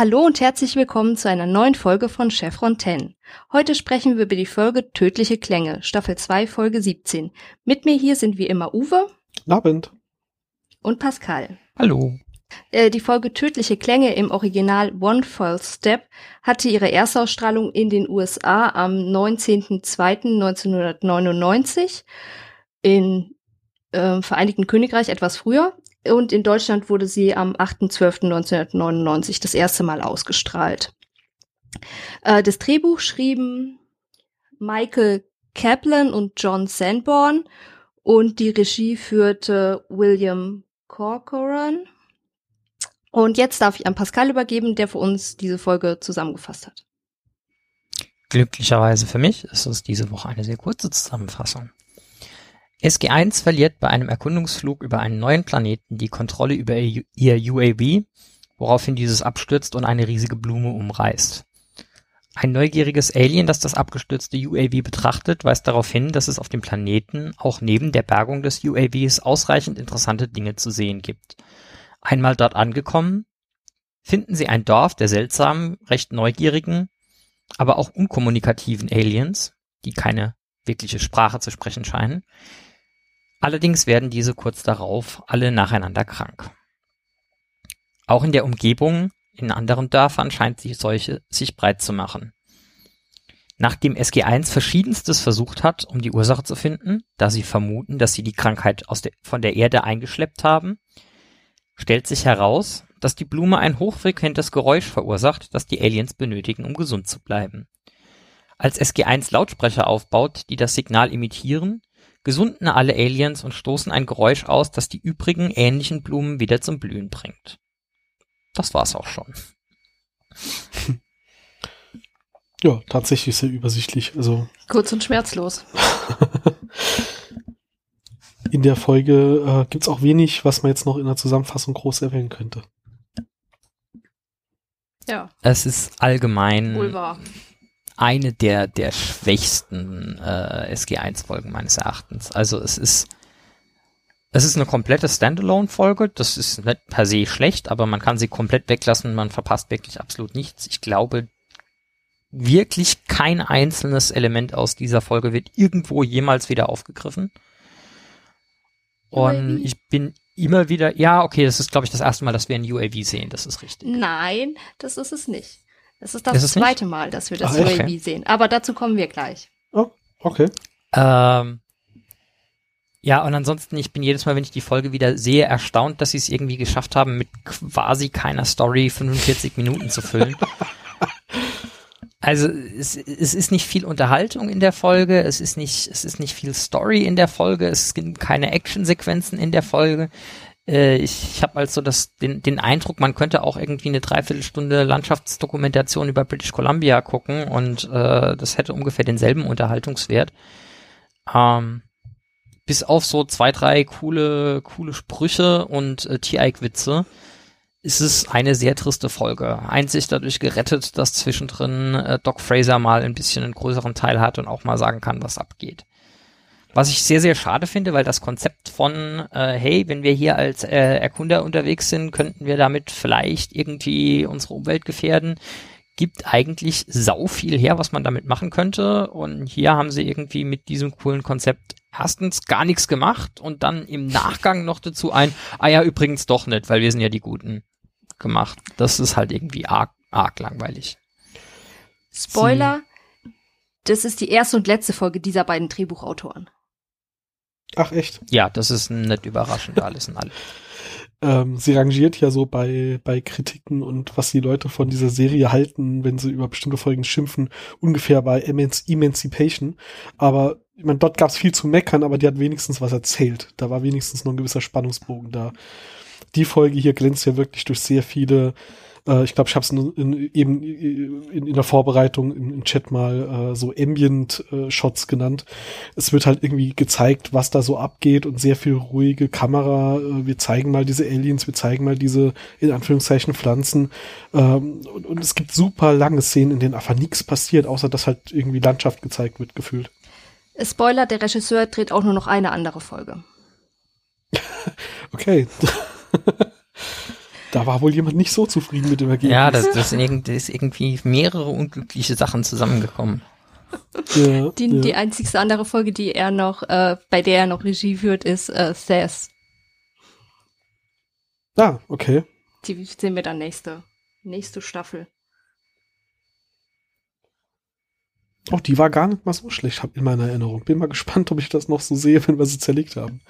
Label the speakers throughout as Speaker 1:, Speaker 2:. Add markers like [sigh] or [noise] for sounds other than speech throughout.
Speaker 1: Hallo und herzlich willkommen zu einer neuen Folge von Chevron 10. Heute sprechen wir über die Folge Tödliche Klänge, Staffel 2, Folge 17. Mit mir hier sind wie immer Uwe.
Speaker 2: Abend.
Speaker 1: Und Pascal.
Speaker 3: Hallo.
Speaker 1: Äh, die Folge Tödliche Klänge im Original One False Step hatte ihre Erstausstrahlung in den USA am 19.02.1999, in äh, Vereinigten Königreich etwas früher und in Deutschland wurde sie am 8.12.1999 das erste Mal ausgestrahlt. Äh, das Drehbuch schrieben Michael Kaplan und John Sanborn und die Regie führte William Corcoran. Und jetzt darf ich an Pascal übergeben, der für uns diese Folge zusammengefasst hat.
Speaker 3: Glücklicherweise für mich ist es diese Woche eine sehr kurze Zusammenfassung. SG-1 verliert bei einem Erkundungsflug über einen neuen Planeten die Kontrolle über ihr UAV, woraufhin dieses abstürzt und eine riesige Blume umreißt. Ein neugieriges Alien, das das abgestürzte UAV betrachtet, weist darauf hin, dass es auf dem Planeten auch neben der Bergung des UAVs ausreichend interessante Dinge zu sehen gibt. Einmal dort angekommen, finden sie ein Dorf der seltsamen, recht neugierigen, aber auch unkommunikativen Aliens, die keine wirkliche Sprache zu sprechen scheinen. Allerdings werden diese kurz darauf alle nacheinander krank. Auch in der Umgebung, in anderen Dörfern scheint die Seuche sich breit zu machen. Nachdem SG1 verschiedenstes versucht hat, um die Ursache zu finden, da sie vermuten, dass sie die Krankheit der, von der Erde eingeschleppt haben, stellt sich heraus, dass die Blume ein hochfrequentes Geräusch verursacht, das die Aliens benötigen, um gesund zu bleiben. Als SG1 Lautsprecher aufbaut, die das Signal imitieren, gesunden alle Aliens und stoßen ein Geräusch aus, das die übrigen ähnlichen Blumen wieder zum Blühen bringt. Das war's auch schon. [laughs]
Speaker 2: Ja, tatsächlich sehr übersichtlich. Also
Speaker 1: kurz und schmerzlos. [laughs]
Speaker 2: in der Folge äh, gibt's auch wenig, was man jetzt noch in der Zusammenfassung groß erwähnen könnte.
Speaker 1: Ja.
Speaker 3: Es ist allgemein
Speaker 1: Wohl wahr.
Speaker 3: Eine der der schwächsten äh, SG1-Folgen meines Erachtens. Also es ist es ist eine komplette Standalone-Folge. Das ist nicht per se schlecht, aber man kann sie komplett weglassen. Man verpasst wirklich absolut nichts. Ich glaube, wirklich kein einzelnes Element aus dieser Folge wird irgendwo jemals wieder aufgegriffen. Und
Speaker 1: UAV?
Speaker 3: ich bin immer wieder, ja, okay, das ist, glaube ich, das erste Mal, dass wir ein UAV sehen. Das ist richtig.
Speaker 1: Nein, das ist es nicht. Es ist das
Speaker 3: Ist es nicht?
Speaker 1: zweite Mal, dass wir das
Speaker 2: echt?
Speaker 1: UAV sehen. Aber dazu kommen wir gleich.
Speaker 2: Oh, okay.
Speaker 3: Ähm, ja, und ansonsten, ich bin jedes Mal, wenn ich die Folge wieder sehe, erstaunt, dass sie es irgendwie geschafft haben, mit quasi keiner Story 45 Minuten zu füllen. [laughs] Also es, es ist nicht viel Unterhaltung in der Folge, es ist nicht, es ist nicht viel Story in der Folge, es gibt keine Actionsequenzen in der Folge. Äh, ich ich habe also das, den, den Eindruck, man könnte auch irgendwie eine Dreiviertelstunde Landschaftsdokumentation über British Columbia gucken und äh, das hätte ungefähr denselben Unterhaltungswert. Ähm, bis auf so zwei, drei coole, coole Sprüche und äh, Tiereigwitze ist es eine sehr triste Folge. Einzig dadurch gerettet, dass zwischendrin äh, Doc Fraser mal ein bisschen einen größeren Teil hat und auch mal sagen kann, was abgeht. Was ich sehr, sehr schade finde, weil das Konzept von, äh, hey, wenn wir hier als äh, Erkunder unterwegs sind, könnten wir damit vielleicht irgendwie unsere Umwelt gefährden, gibt eigentlich sau viel her, was man damit machen könnte. Und hier haben sie irgendwie mit diesem coolen Konzept erstens gar nichts gemacht und dann im Nachgang noch dazu ein, ah ja, übrigens doch nicht, weil wir sind ja die Guten gemacht. Das ist halt irgendwie arg, arg langweilig.
Speaker 1: Spoiler, das ist die erste und letzte Folge dieser beiden Drehbuchautoren.
Speaker 2: Ach echt.
Speaker 3: Ja, das ist nicht überraschend alles in allem. [laughs]
Speaker 2: Ähm, sie rangiert ja so bei, bei Kritiken und was die Leute von dieser Serie halten, wenn sie über bestimmte Folgen schimpfen, ungefähr bei Emanci Emancipation. Aber ich meine, dort gab es viel zu meckern, aber die hat wenigstens was erzählt. Da war wenigstens noch ein gewisser Spannungsbogen da. Die Folge hier glänzt ja wirklich durch sehr viele äh, ich glaube, ich habe es eben in, in der Vorbereitung im, im Chat mal äh, so Ambient-Shots genannt. Es wird halt irgendwie gezeigt, was da so abgeht und sehr viel ruhige Kamera. Äh, wir zeigen mal diese Aliens, wir zeigen mal diese in Anführungszeichen Pflanzen. Ähm, und, und es gibt super lange Szenen, in denen einfach nichts passiert, außer dass halt irgendwie Landschaft gezeigt wird, gefühlt.
Speaker 1: Spoiler, der Regisseur dreht auch nur noch eine andere Folge. [laughs]
Speaker 2: Okay. [laughs] Da war wohl jemand nicht so zufrieden mit dem Ergebnis.
Speaker 3: Ja, das, das, sind irgendwie, das ist irgendwie mehrere unglückliche Sachen zusammengekommen.
Speaker 1: Ja, die, ja. die einzigste andere Folge, die er noch, äh, bei der er noch Regie führt, ist äh, Sass.
Speaker 2: Ah, okay.
Speaker 1: Die sehen wir dann nächste, nächste Staffel.
Speaker 2: Auch oh, die war gar nicht mal so schlecht, hab in meiner Erinnerung. Bin mal gespannt, ob ich das noch so sehe, [laughs] wenn wir sie zerlegt haben.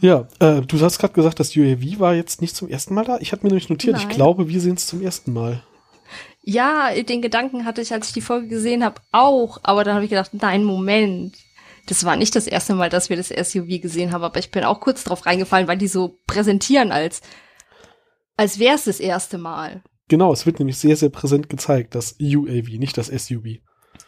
Speaker 2: Ja, äh, du hast gerade gesagt, das UAV war jetzt nicht zum ersten Mal da. Ich hatte mir nämlich notiert, Nein. ich glaube, wir sehen es zum ersten Mal.
Speaker 1: Ja, den Gedanken hatte ich, als ich die Folge gesehen habe, auch. Aber dann habe ich gedacht, nein, Moment. Das war nicht das erste Mal, dass wir das SUV gesehen haben, aber ich bin auch kurz drauf reingefallen, weil die so präsentieren, als, als wäre es das erste Mal.
Speaker 2: Genau, es wird nämlich sehr, sehr präsent gezeigt, das UAV, nicht das SUV.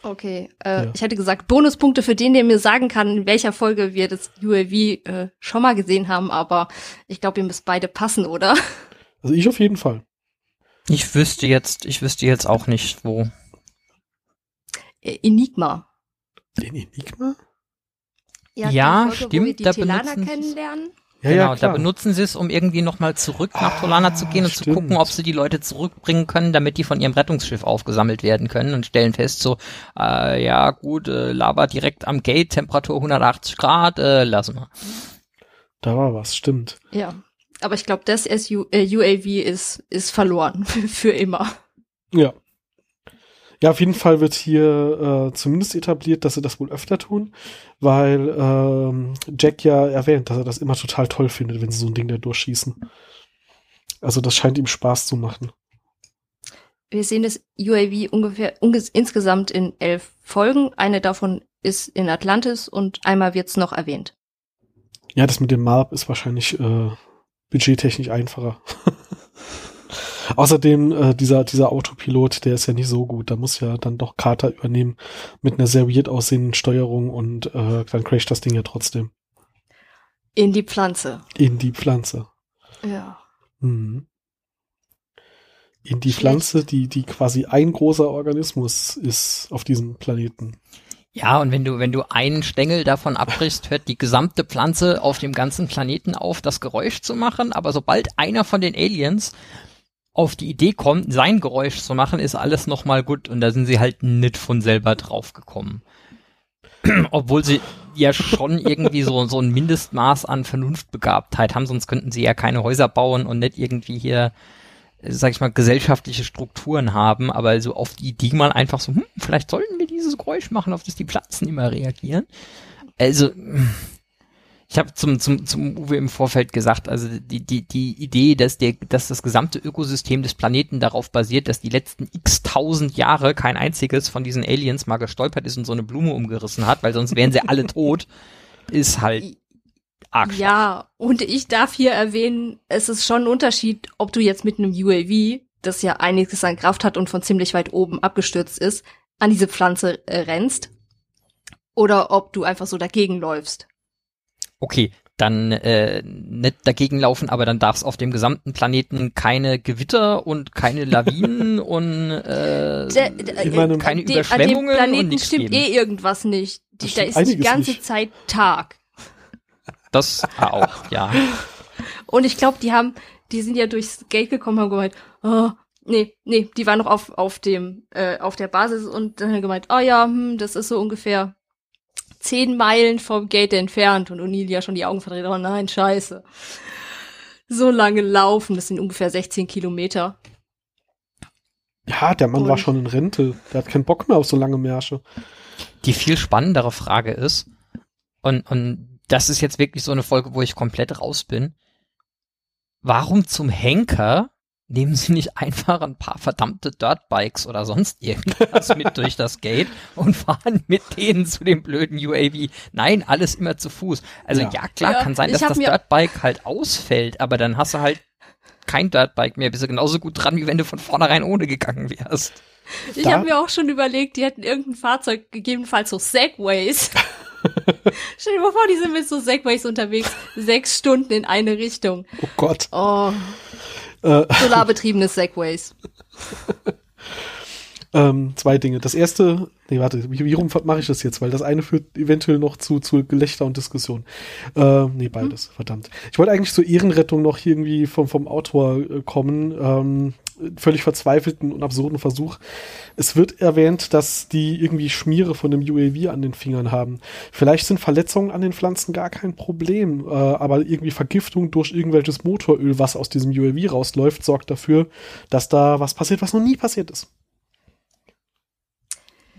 Speaker 1: Okay, äh, ja. ich hätte gesagt, Bonuspunkte für den, der mir sagen kann, in welcher Folge wir das UAV äh, schon mal gesehen haben, aber ich glaube, ihr müsst beide passen, oder?
Speaker 2: Also ich auf jeden Fall.
Speaker 3: Ich wüsste jetzt, ich wüsste jetzt auch nicht, wo.
Speaker 1: Äh, Enigma.
Speaker 2: Den Enigma?
Speaker 3: Ja, ja Folge, stimmt. Wo wir die da Telana kennenlernen. Ja, genau, ja, da benutzen sie es, um irgendwie nochmal zurück nach Tolana ah, zu gehen und stimmt. zu gucken, ob sie die Leute zurückbringen können, damit die von ihrem Rettungsschiff aufgesammelt werden können und stellen fest, so, äh, ja gut, äh, Lava direkt am Gate, Temperatur 180 Grad, äh, lassen wir.
Speaker 2: Da war was, stimmt.
Speaker 1: Ja, aber ich glaube, das SU äh, UAV ist, ist verloren [laughs] für immer.
Speaker 2: Ja. Ja, auf jeden Fall wird hier äh, zumindest etabliert, dass sie das wohl öfter tun, weil ähm, Jack ja erwähnt, dass er das immer total toll findet, wenn sie so ein Ding da durchschießen. Also das scheint ihm Spaß zu machen.
Speaker 1: Wir sehen das UAV ungefähr insgesamt in elf Folgen. Eine davon ist in Atlantis und einmal wird's noch erwähnt.
Speaker 2: Ja, das mit dem Marp ist wahrscheinlich äh, budgettechnisch einfacher. [laughs] Außerdem, äh, dieser, dieser Autopilot, der ist ja nicht so gut. Da muss ja dann doch Carter übernehmen mit einer sehr weird aussehenden Steuerung und äh, dann crasht das Ding ja trotzdem.
Speaker 1: In die Pflanze.
Speaker 2: In die Pflanze.
Speaker 1: Ja.
Speaker 2: Mhm. In die Schlecht. Pflanze, die, die quasi ein großer Organismus ist auf diesem Planeten.
Speaker 3: Ja, und wenn du, wenn du einen Stängel davon abbrichst, hört die gesamte Pflanze auf dem ganzen Planeten auf, das Geräusch zu machen. Aber sobald einer von den Aliens auf die Idee kommt, sein Geräusch zu machen, ist alles nochmal gut und da sind sie halt nicht von selber draufgekommen. [clears throat] Obwohl sie ja schon irgendwie so, so ein Mindestmaß an Vernunftbegabtheit haben, sonst könnten sie ja keine Häuser bauen und nicht irgendwie hier, sag ich mal, gesellschaftliche Strukturen haben, aber so auf die Idee mal einfach so, hm, vielleicht sollten wir dieses Geräusch machen, auf das die Pflanzen immer reagieren. Also, ich habe zum, zum, zum Uwe im Vorfeld gesagt, also die, die, die Idee, dass, der, dass das gesamte Ökosystem des Planeten darauf basiert, dass die letzten x tausend Jahre kein einziges von diesen Aliens mal gestolpert ist und so eine Blume umgerissen hat, weil sonst wären sie alle [laughs] tot, ist halt arg.
Speaker 1: Ja, und ich darf hier erwähnen, es ist schon ein Unterschied, ob du jetzt mit einem UAV, das ja einiges an Kraft hat und von ziemlich weit oben abgestürzt ist, an diese Pflanze äh, rennst, oder ob du einfach so dagegen läufst
Speaker 3: okay, dann äh, nicht dagegen laufen, aber dann darf es auf dem gesamten Planeten keine Gewitter und keine [laughs] Lawinen und äh, de, de, meine, keine de, Überschwemmungen an dem Planeten und
Speaker 1: stimmt
Speaker 3: geben.
Speaker 1: eh irgendwas nicht. Die, da ist die ganze nicht. Zeit Tag.
Speaker 3: Das auch, ja. [laughs]
Speaker 1: Und ich glaube, die haben, die sind ja durchs Gate gekommen, haben gemeint, oh, nee, nee, die waren noch auf auf dem äh, auf der Basis und dann haben gemeint, oh ja, hm, das ist so ungefähr zehn Meilen vom Gate entfernt und O'Neill ja schon die Augen verdreht, oh nein, scheiße. So lange laufen, das sind ungefähr 16 Kilometer.
Speaker 2: Ja, der Mann und war schon in Rente. Der hat keinen Bock mehr auf so lange Märsche.
Speaker 3: Die viel spannendere Frage ist, und, und das ist jetzt wirklich so eine Folge, wo ich komplett raus bin. Warum zum Henker nehmen Sie nicht einfach ein paar verdammte Dirtbikes oder sonst irgendwas mit [laughs] durch das Gate und fahren mit denen zu dem blöden UAV. Nein, alles immer zu Fuß. Also ja, ja klar, ja, kann sein, dass das Dirtbike halt ausfällt, aber dann hast du halt kein Dirtbike mehr, bist du genauso gut dran, wie wenn du von vornherein ohne gegangen wärst.
Speaker 1: Ich habe mir auch schon überlegt, die hätten irgendein Fahrzeug, gegebenenfalls so Segways. [laughs] Stell dir mal vor, die sind mit so Segways unterwegs, sechs Stunden in eine Richtung.
Speaker 2: Oh Gott.
Speaker 1: Oh. Äh, Solarbetriebene Segways. [laughs]
Speaker 2: Ähm, zwei Dinge. Das erste, nee, warte, wie, wie rum mache ich das jetzt? Weil das eine führt eventuell noch zu, zu Gelächter und Diskussion. Äh, nee, beides, hm. verdammt. Ich wollte eigentlich zur Ehrenrettung noch irgendwie vom, vom Autor äh, kommen. Ähm, völlig verzweifelten und absurden Versuch. Es wird erwähnt, dass die irgendwie Schmiere von dem UAV an den Fingern haben. Vielleicht sind Verletzungen an den Pflanzen gar kein Problem, äh, aber irgendwie Vergiftung durch irgendwelches Motoröl, was aus diesem UAV rausläuft, sorgt dafür, dass da was passiert, was noch nie passiert ist.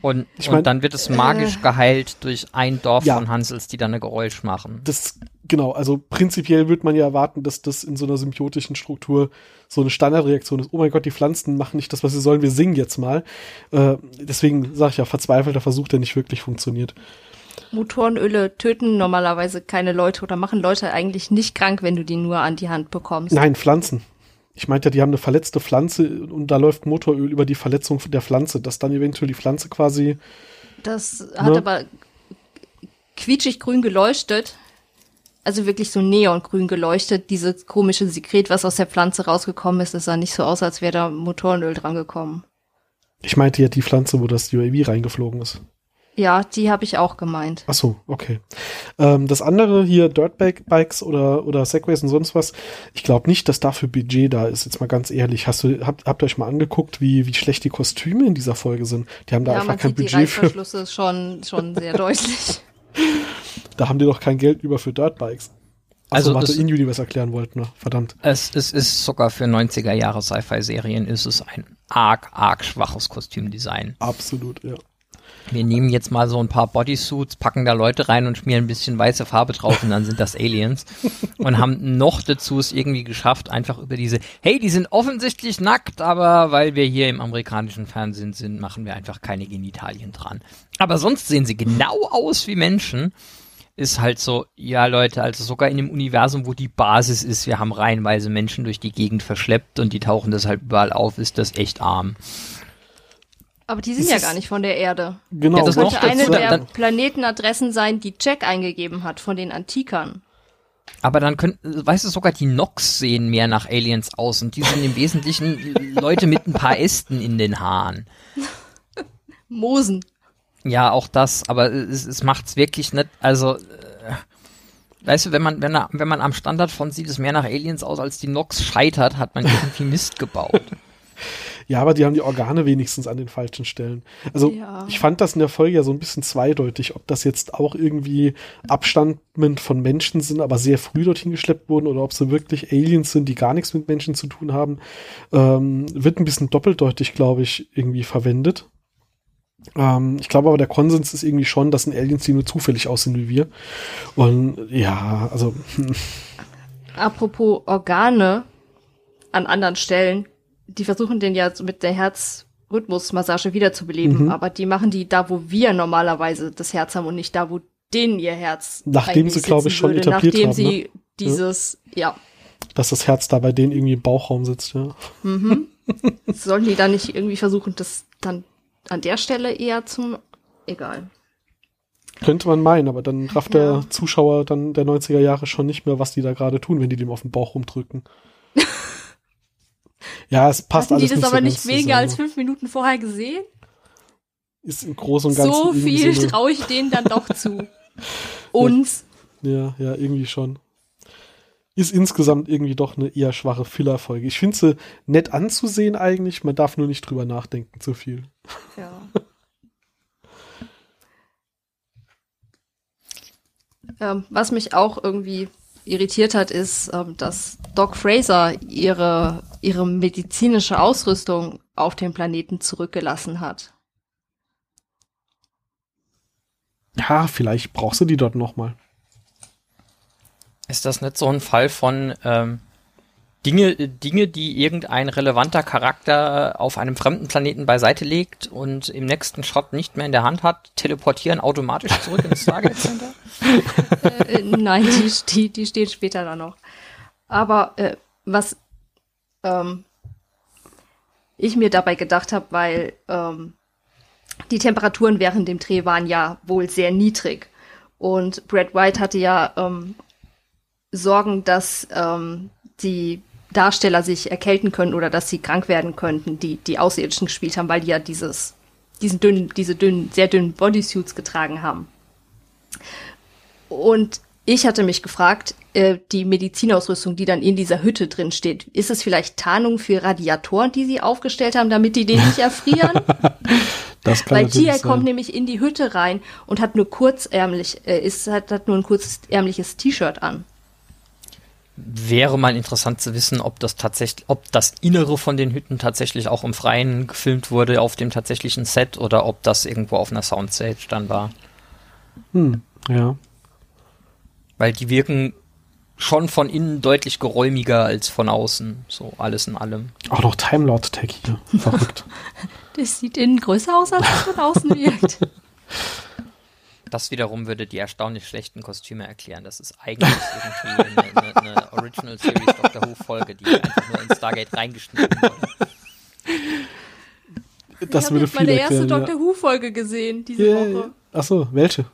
Speaker 3: Und, ich mein, und dann wird es magisch äh, geheilt durch ein Dorf ja, von Hansels, die dann ein Geräusch machen.
Speaker 2: Das, genau, also prinzipiell würde man ja erwarten, dass das in so einer symbiotischen Struktur so eine Standardreaktion ist. Oh mein Gott, die Pflanzen machen nicht das, was sie sollen, wir singen jetzt mal. Äh, deswegen sage ich ja, verzweifelter Versuch, der nicht wirklich funktioniert.
Speaker 1: Motorenöle töten normalerweise keine Leute oder machen Leute eigentlich nicht krank, wenn du die nur an die Hand bekommst.
Speaker 2: Nein, Pflanzen ich meinte ja, die haben eine verletzte Pflanze und da läuft Motoröl über die Verletzung der Pflanze, dass dann eventuell die Pflanze quasi.
Speaker 1: Das hat ne? aber quietschig grün geleuchtet. Also wirklich so neongrün geleuchtet. Dieses komische Sekret, was aus der Pflanze rausgekommen ist, das sah nicht so aus, als wäre da Motorenöl dran gekommen.
Speaker 2: Ich meinte ja die Pflanze, wo das UAV reingeflogen ist.
Speaker 1: Ja, die habe ich auch gemeint.
Speaker 2: Ach so, okay. Ähm, das andere hier, Dirtbikes oder, oder Segways und sonst was, ich glaube nicht, dass dafür Budget da ist, jetzt mal ganz ehrlich. Hast du, habt, habt ihr euch mal angeguckt, wie, wie schlecht die Kostüme in dieser Folge sind? Die haben da ja, einfach kein Budget die für.
Speaker 1: ist schon, schon sehr [laughs] deutlich.
Speaker 2: Da haben die doch kein Geld über für Dirtbikes. Achso, also warte, In-Universe erklären wollten, ne? Verdammt.
Speaker 3: Es, es ist sogar für 90er Jahre Sci-Fi-Serien ist es ein arg, arg schwaches Kostümdesign.
Speaker 2: Absolut, ja
Speaker 3: wir nehmen jetzt mal so ein paar Bodysuits, packen da Leute rein und schmieren ein bisschen weiße Farbe drauf und dann sind das Aliens. und haben noch dazu es irgendwie geschafft, einfach über diese, hey, die sind offensichtlich nackt, aber weil wir hier im amerikanischen Fernsehen sind, machen wir einfach keine Genitalien dran. Aber sonst sehen sie genau aus wie Menschen. Ist halt so, ja Leute, also sogar in dem Universum, wo die Basis ist, wir haben reihenweise Menschen durch die Gegend verschleppt und die tauchen deshalb überall auf, ist das echt arm.
Speaker 1: Aber die sind ja gar nicht von der Erde.
Speaker 2: Genau. Ja,
Speaker 1: das könnte eine der Planetenadressen sein, die Jack eingegeben hat von den Antikern.
Speaker 3: Aber dann könnten, weißt du, sogar die Nox sehen mehr nach Aliens aus und die sind im Wesentlichen [laughs] Leute mit ein paar Ästen in den Haaren.
Speaker 1: Mosen.
Speaker 3: Ja, auch das, aber es, es macht's wirklich nicht, also, äh, weißt du, wenn man, wenn, wenn man am Standard von sieht es mehr nach Aliens aus, als die Nox scheitert, hat man irgendwie Mist gebaut. [laughs]
Speaker 2: Ja, aber die haben die Organe wenigstens an den falschen Stellen. Also ja. ich fand das in der Folge ja so ein bisschen zweideutig, ob das jetzt auch irgendwie Abstandment von Menschen sind, aber sehr früh dorthin geschleppt wurden oder ob sie wirklich Aliens sind, die gar nichts mit Menschen zu tun haben, ähm, wird ein bisschen doppeldeutig, glaube ich, irgendwie verwendet. Ähm, ich glaube aber, der Konsens ist irgendwie schon, das sind Aliens, die nur zufällig aussehen wie wir. Und ja, also. [laughs]
Speaker 1: Apropos Organe an anderen Stellen, die versuchen den ja mit der Herzrhythmusmassage wiederzubeleben, mhm. aber die machen die da, wo wir normalerweise das Herz haben und nicht da, wo denen ihr Herz
Speaker 2: Nachdem sie, glaube ich, schon würde, etabliert
Speaker 1: nachdem
Speaker 2: haben.
Speaker 1: sie ne? dieses, ja. ja.
Speaker 2: Dass das Herz da bei denen irgendwie im Bauchraum sitzt, ja.
Speaker 1: Mhm. [laughs] Sollen die da nicht irgendwie versuchen, das dann an der Stelle eher zum, egal.
Speaker 2: Könnte man meinen, aber dann rafft ja. der Zuschauer dann der 90er Jahre schon nicht mehr, was die da gerade tun, wenn die dem auf den Bauch rumdrücken. [laughs] Ja, es passt
Speaker 1: Hatten
Speaker 2: alles
Speaker 1: die das
Speaker 2: nicht
Speaker 1: aber
Speaker 2: so
Speaker 1: nicht weniger als fünf Minuten vorher gesehen?
Speaker 2: Ist im Großen und Ganzen.
Speaker 1: So viel so traue ich denen dann doch zu. [laughs] Uns.
Speaker 2: Ja, ja, irgendwie schon. Ist insgesamt irgendwie doch eine eher schwache Filler-Folge. Ich finde sie nett anzusehen eigentlich, man darf nur nicht drüber nachdenken zu viel.
Speaker 1: Ja. [laughs] ähm, was mich auch irgendwie irritiert hat, ist, ähm, dass Doc Fraser ihre, ihre medizinische Ausrüstung auf dem Planeten zurückgelassen hat.
Speaker 2: Ja, vielleicht brauchst du die dort nochmal.
Speaker 3: Ist das nicht so ein Fall von ähm, Dinge, Dinge, die irgendein relevanter Charakter auf einem fremden Planeten beiseite legt und im nächsten Shot nicht mehr in der Hand hat, teleportieren automatisch zurück ins Stargate Center? [laughs]
Speaker 1: äh, nein, die, die, die steht später da noch. Aber äh, was ähm, ich mir dabei gedacht habe, weil ähm, die Temperaturen während dem Dreh waren ja wohl sehr niedrig. Und Brad White hatte ja ähm, Sorgen, dass ähm, die Darsteller sich erkälten können oder dass sie krank werden könnten, die die Außerirdischen gespielt haben, weil die ja dieses, diesen dünnen, diese dünnen, sehr dünnen Bodysuits getragen haben. Und ich hatte mich gefragt, äh, die Medizinausrüstung, die dann in dieser Hütte drin steht, ist es vielleicht Tarnung für Radiatoren, die sie aufgestellt haben, damit die den nicht [laughs] erfrieren?
Speaker 2: Das kann
Speaker 1: Weil
Speaker 2: sein.
Speaker 1: kommt nämlich in die Hütte rein und hat nur kurzärmlich, äh, ist, hat, hat nur ein kurzärmliches T-Shirt an.
Speaker 3: Wäre mal interessant zu wissen, ob das tatsächlich, ob das Innere von den Hütten tatsächlich auch im Freien gefilmt wurde auf dem tatsächlichen Set oder ob das irgendwo auf einer Soundstage dann war.
Speaker 2: Hm, ja.
Speaker 3: Weil die wirken schon von innen deutlich geräumiger als von außen. So alles in allem.
Speaker 2: Auch noch Time Lord Tag hier. Verrückt. [laughs]
Speaker 1: Das sieht innen größer aus, als es von außen wirkt. [laughs]
Speaker 3: Das wiederum würde die erstaunlich schlechten Kostüme erklären. Das ist eigentlich irgendwie eine, eine, eine Original Series Doctor Who Folge, die einfach nur in Stargate reingeschnitten wurde.
Speaker 2: Das
Speaker 1: ich
Speaker 2: würde
Speaker 1: habe
Speaker 2: viel
Speaker 1: meine erste
Speaker 2: erklären.
Speaker 1: Doctor Who Folge gesehen diese
Speaker 2: Ja.
Speaker 1: Woche.
Speaker 2: Achso, welche?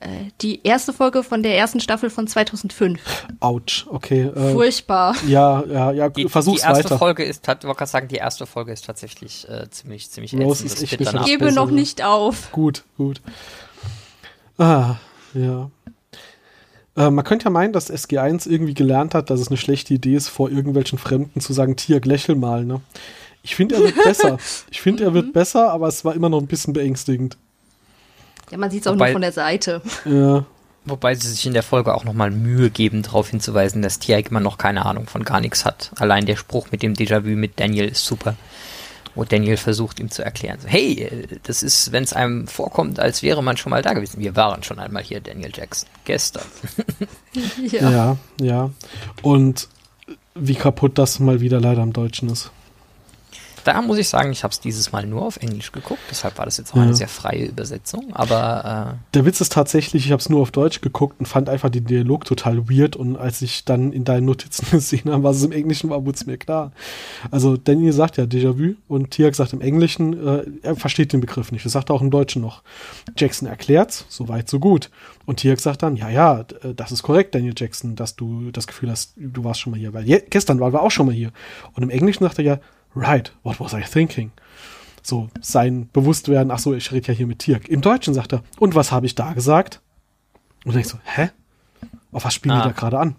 Speaker 1: Äh, die erste Folge von der ersten Staffel von 2005.
Speaker 2: Autsch, okay. Äh,
Speaker 1: Furchtbar.
Speaker 2: ja, ja, ja,
Speaker 3: Die,
Speaker 2: versuch's
Speaker 3: die erste
Speaker 2: weiter.
Speaker 3: Folge ist, wollte gerade sagen, die erste Folge ist tatsächlich äh, ziemlich, ziemlich
Speaker 2: Rose
Speaker 3: ätzend.
Speaker 2: ist Ach,
Speaker 1: Gebe noch nicht auf.
Speaker 2: Gut, gut. Ah, ja. Äh, man könnte ja meinen, dass SG1 irgendwie gelernt hat, dass es eine schlechte Idee ist, vor irgendwelchen Fremden zu sagen, Tier, lächel mal, ne? Ich finde, er wird besser. [laughs] Ich finde, er
Speaker 1: Mhm.
Speaker 2: wird besser, aber es war immer noch ein bisschen beängstigend.
Speaker 1: Ja, man sieht es auch
Speaker 3: Wobei-
Speaker 1: nur von der Seite.
Speaker 2: Ja.
Speaker 3: Wobei sie sich in der Folge auch nochmal Mühe geben, darauf hinzuweisen, dass Tiag immer noch keine Ahnung von gar nichts hat. Allein der Spruch mit dem Déjà-vu mit Daniel ist super. Wo Daniel versucht, ihm zu erklären, so, hey, äh, das ist, wenn es einem vorkommt, als wäre man schon mal da gewesen. Wir waren schon einmal hier, Daniel Jackson. Gestern.
Speaker 1: Ja. [laughs]
Speaker 2: Ja, ja. Und wie kaputt das mal wieder leider im Deutschen ist.
Speaker 3: Da muss ich sagen, ich habe es dieses Mal nur auf Englisch geguckt, deshalb war das jetzt auch
Speaker 2: Ja.
Speaker 3: eine sehr freie Übersetzung. Aber
Speaker 2: Der Witz ist tatsächlich, ich habe es nur auf Deutsch geguckt und fand einfach den Dialog total weird und als ich dann in deinen Notizen [laughs] gesehen habe, was es im Englischen war, wurde es mir klar. Also Daniel sagt ja Déjà-vu und Tiak sagt im Englischen, äh, er versteht den Begriff nicht. Das sagt er auch im Deutschen noch. Jackson erklärt's, so weit, so gut. Und Tiak sagt dann, ja, ja, äh, das ist korrekt, Daniel Jackson, dass du das Gefühl hast, du warst schon mal hier, weil je gestern waren wir auch schon mal hier. Und im Englischen sagt er ja, right, what was I thinking? So, sein Bewusstwerden, ach so, ich rede ja hier mit Tirk. Im Deutschen sagt er, und was habe ich da gesagt? Und dann denkst du, hä? Auf was spielen
Speaker 3: Ah.
Speaker 2: die da gerade an?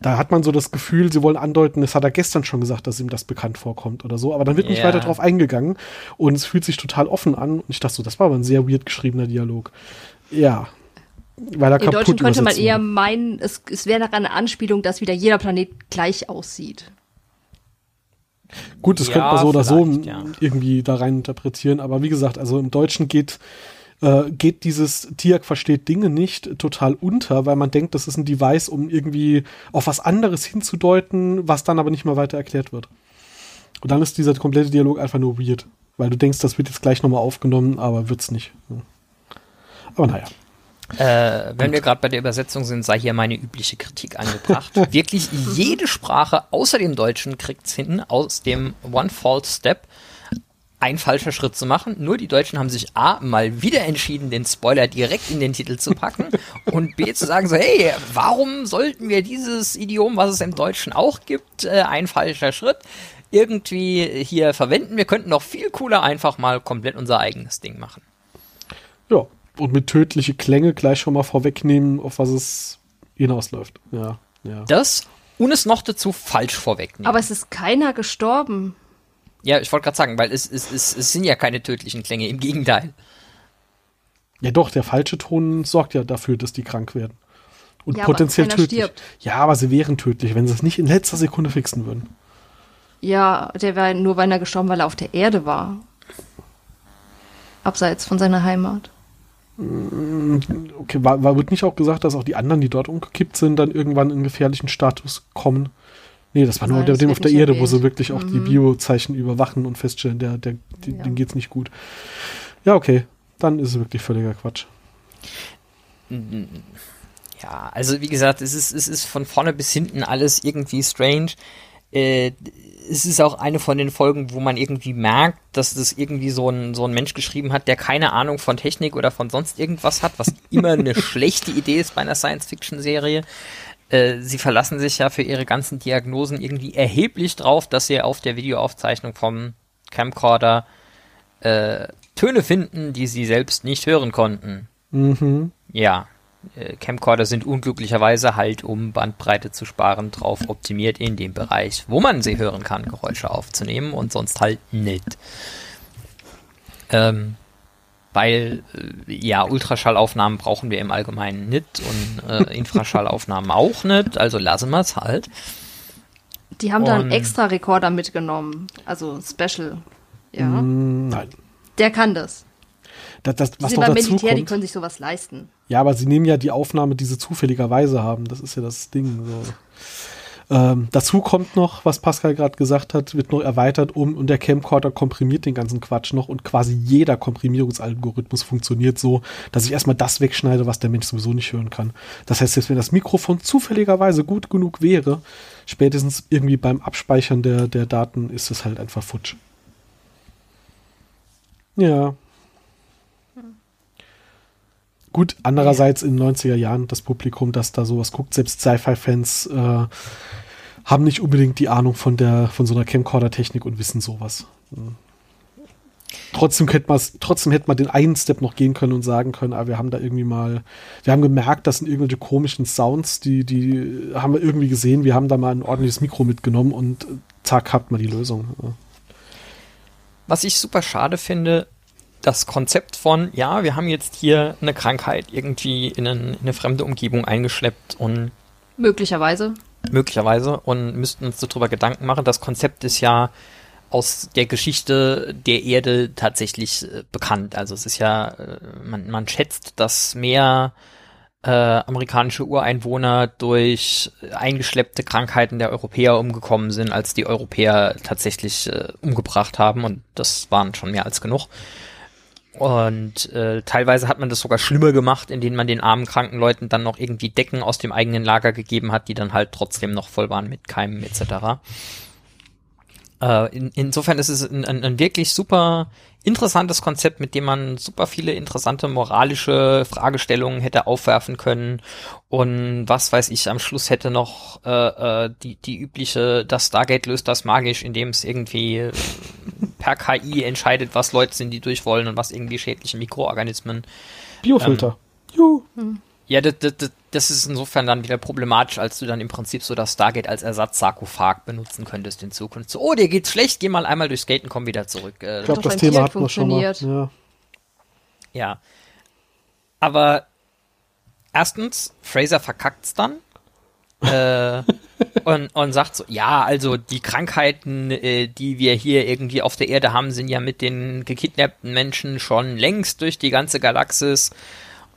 Speaker 2: Da hat man so das Gefühl, sie wollen andeuten, das hat er gestern schon gesagt, dass ihm das bekannt vorkommt oder so, aber dann wird nicht
Speaker 3: Ja.
Speaker 2: weiter drauf eingegangen und es fühlt sich total offen an und ich dachte so, das war aber ein sehr weird geschriebener Dialog. Ja. Weil er
Speaker 1: Im Deutschen könnte man eher meinen, es, es wäre daran eine Anspielung, dass wieder jeder Planet gleich aussieht.
Speaker 2: Gut, das
Speaker 3: Ja,
Speaker 2: könnte man so oder so
Speaker 3: ja.
Speaker 2: irgendwie da rein interpretieren, aber wie gesagt, also im Deutschen geht, äh, geht dieses Tiak versteht Dinge nicht total unter, weil man denkt, das ist ein Device, um irgendwie auf was anderes hinzudeuten, was dann aber nicht mehr weiter erklärt wird. Und dann ist dieser komplette Dialog einfach nur weird, weil du denkst, das wird jetzt gleich nochmal aufgenommen, aber wird's nicht. Aber naja.
Speaker 3: Äh, wenn wir gerade bei der Übersetzung sind, sei hier meine übliche Kritik angebracht. [laughs] Wirklich jede Sprache außer dem Deutschen kriegt's hin, aus dem One False Step ein falscher Schritt zu machen. Nur die Deutschen haben sich A, mal wieder entschieden, den Spoiler direkt in den Titel zu packen [laughs] und B, zu sagen so, hey, warum sollten wir dieses Idiom, was es im Deutschen auch gibt, äh, ein falscher Schritt, irgendwie hier verwenden? Wir könnten doch viel cooler einfach mal komplett unser eigenes Ding machen.
Speaker 2: Ja. Und mit tödliche Klänge gleich schon mal vorwegnehmen, auf was es hinausläuft. Ja, ja.
Speaker 3: Das und es noch dazu falsch vorwegnehmen.
Speaker 1: Aber es ist keiner gestorben.
Speaker 3: Ja, ich wollte gerade sagen, weil es, es, es, es sind ja keine tödlichen Klänge, im Gegenteil.
Speaker 2: Ja, doch, der falsche Ton sorgt ja dafür, dass die krank werden. Und
Speaker 1: Ja,
Speaker 2: potenziell tödlich.
Speaker 1: stirbt.
Speaker 2: Ja, aber sie wären tödlich, wenn sie es nicht in letzter Sekunde fixen würden.
Speaker 1: Ja, der war nur weil er gestorben, weil er auf der Erde war. Abseits von seiner Heimat.
Speaker 2: Okay, war, war, wird nicht auch gesagt, dass auch die anderen, die dort umgekippt sind, dann irgendwann in gefährlichen Status kommen? Nee, das war nur
Speaker 1: Nein,
Speaker 2: der, dem auf der Erde, wo sie
Speaker 1: erwähnt.
Speaker 2: wirklich auch die
Speaker 1: Mhm.
Speaker 2: Biozeichen überwachen und feststellen, der, der, die,
Speaker 1: Ja.
Speaker 2: dem geht's nicht gut. Ja, okay. Dann ist es wirklich völliger Quatsch.
Speaker 3: Ja, also wie gesagt, es ist, es ist von vorne bis hinten alles irgendwie strange. Äh, es ist auch eine von den Folgen, wo man irgendwie merkt, dass das irgendwie so ein, so ein Mensch geschrieben hat, der keine Ahnung von Technik oder von sonst irgendwas hat, was [laughs] immer eine schlechte Idee ist bei einer Science-Fiction-Serie. äh, sie verlassen sich ja für ihre ganzen Diagnosen irgendwie erheblich drauf, dass sie auf der Videoaufzeichnung vom Camcorder äh, Töne finden, die sie selbst nicht hören konnten.
Speaker 2: Mhm.
Speaker 3: Ja, Camcorder sind unglücklicherweise halt, um Bandbreite zu sparen, drauf optimiert, in dem Bereich, wo man sie hören kann, Geräusche aufzunehmen und sonst halt nicht. Ähm, weil, äh, ja, Ultraschallaufnahmen brauchen wir im Allgemeinen nicht und äh, Infraschallaufnahmen [laughs] auch nicht, also lassen wir es halt.
Speaker 1: Die haben da einen extra Rekorder mitgenommen, also Special. Ja,
Speaker 2: Mm, Nein.
Speaker 1: der kann das.
Speaker 2: Das, das,
Speaker 1: Die
Speaker 2: was
Speaker 1: sind
Speaker 2: noch
Speaker 1: beim
Speaker 2: dazu
Speaker 1: Militär, die
Speaker 2: kommt.
Speaker 1: können sich sowas leisten.
Speaker 2: Ja, aber sie nehmen ja die Aufnahme, die sie zufälligerweise haben. Das ist ja das Ding. So. Ähm, dazu kommt noch, was Pascal gerade gesagt hat, wird noch erweitert um und der Camcorder komprimiert den ganzen Quatsch noch und quasi jeder Komprimierungsalgorithmus funktioniert so, dass ich erstmal das wegschneide, was der Mensch sowieso nicht hören kann. Das heißt, selbst wenn das Mikrofon zufälligerweise gut genug wäre, spätestens irgendwie beim Abspeichern der, der Daten ist es halt einfach futsch. Ja. Gut, andererseits in den 90er Jahren das Publikum, das da sowas guckt, selbst Sci-Fi-Fans äh, haben nicht unbedingt die Ahnung von der von so einer Camcorder-Technik und wissen sowas. Hm. Trotzdem hätte man trotzdem hätte man den einen Step noch gehen können und sagen können, ah, wir haben da irgendwie mal, wir haben gemerkt, das sind irgendwelche komischen Sounds, die die haben wir irgendwie gesehen, wir haben da mal ein ordentliches Mikro mitgenommen und äh, zack habt man die Lösung. Ja.
Speaker 3: Was ich super schade finde, das Konzept von, ja, wir haben jetzt hier eine Krankheit irgendwie in, ein, in eine fremde Umgebung eingeschleppt und
Speaker 1: Möglicherweise.
Speaker 3: möglicherweise und müssten uns darüber Gedanken machen. Das Konzept ist ja aus der Geschichte der Erde tatsächlich äh, bekannt. Also es ist ja, äh, man, man schätzt, dass mehr äh, amerikanische Ureinwohner durch eingeschleppte Krankheiten der Europäer umgekommen sind, als die Europäer tatsächlich äh, umgebracht haben. Und das waren schon mehr als genug. Und äh, teilweise hat man das sogar schlimmer gemacht, indem man den armen kranken Leuten dann noch irgendwie Decken aus dem eigenen Lager gegeben hat, die dann halt trotzdem noch voll waren mit Keimen etc. Äh, in, insofern ist es ein, ein, ein wirklich super interessantes Konzept, mit dem man super viele interessante moralische Fragestellungen hätte aufwerfen können und was weiß ich, am Schluss hätte noch äh, äh, die, die übliche, das Stargate löst das magisch, indem es irgendwie per KI entscheidet, was Leute sind, die durch wollen und was irgendwie schädliche Mikroorganismen.
Speaker 2: Biofilter. Juhu.
Speaker 3: Ja, das, das, das ist insofern dann wieder problematisch, als du dann im Prinzip so das Stargate als Ersatz-Sarkophag benutzen könntest in Zukunft. So, oh, dir geht's schlecht, geh mal einmal durchs Gate und komm wieder zurück. Äh,
Speaker 2: Ich glaube, das Thema hatten wir schon mal.
Speaker 1: funktioniert.
Speaker 2: Ja.
Speaker 3: Ja. Aber erstens, Fraser verkackt's dann. äh, [laughs] und, und sagt so, ja, also die Krankheiten, äh, die wir hier irgendwie auf der Erde haben, sind ja mit den gekidnappten Menschen schon längst durch die ganze Galaxis.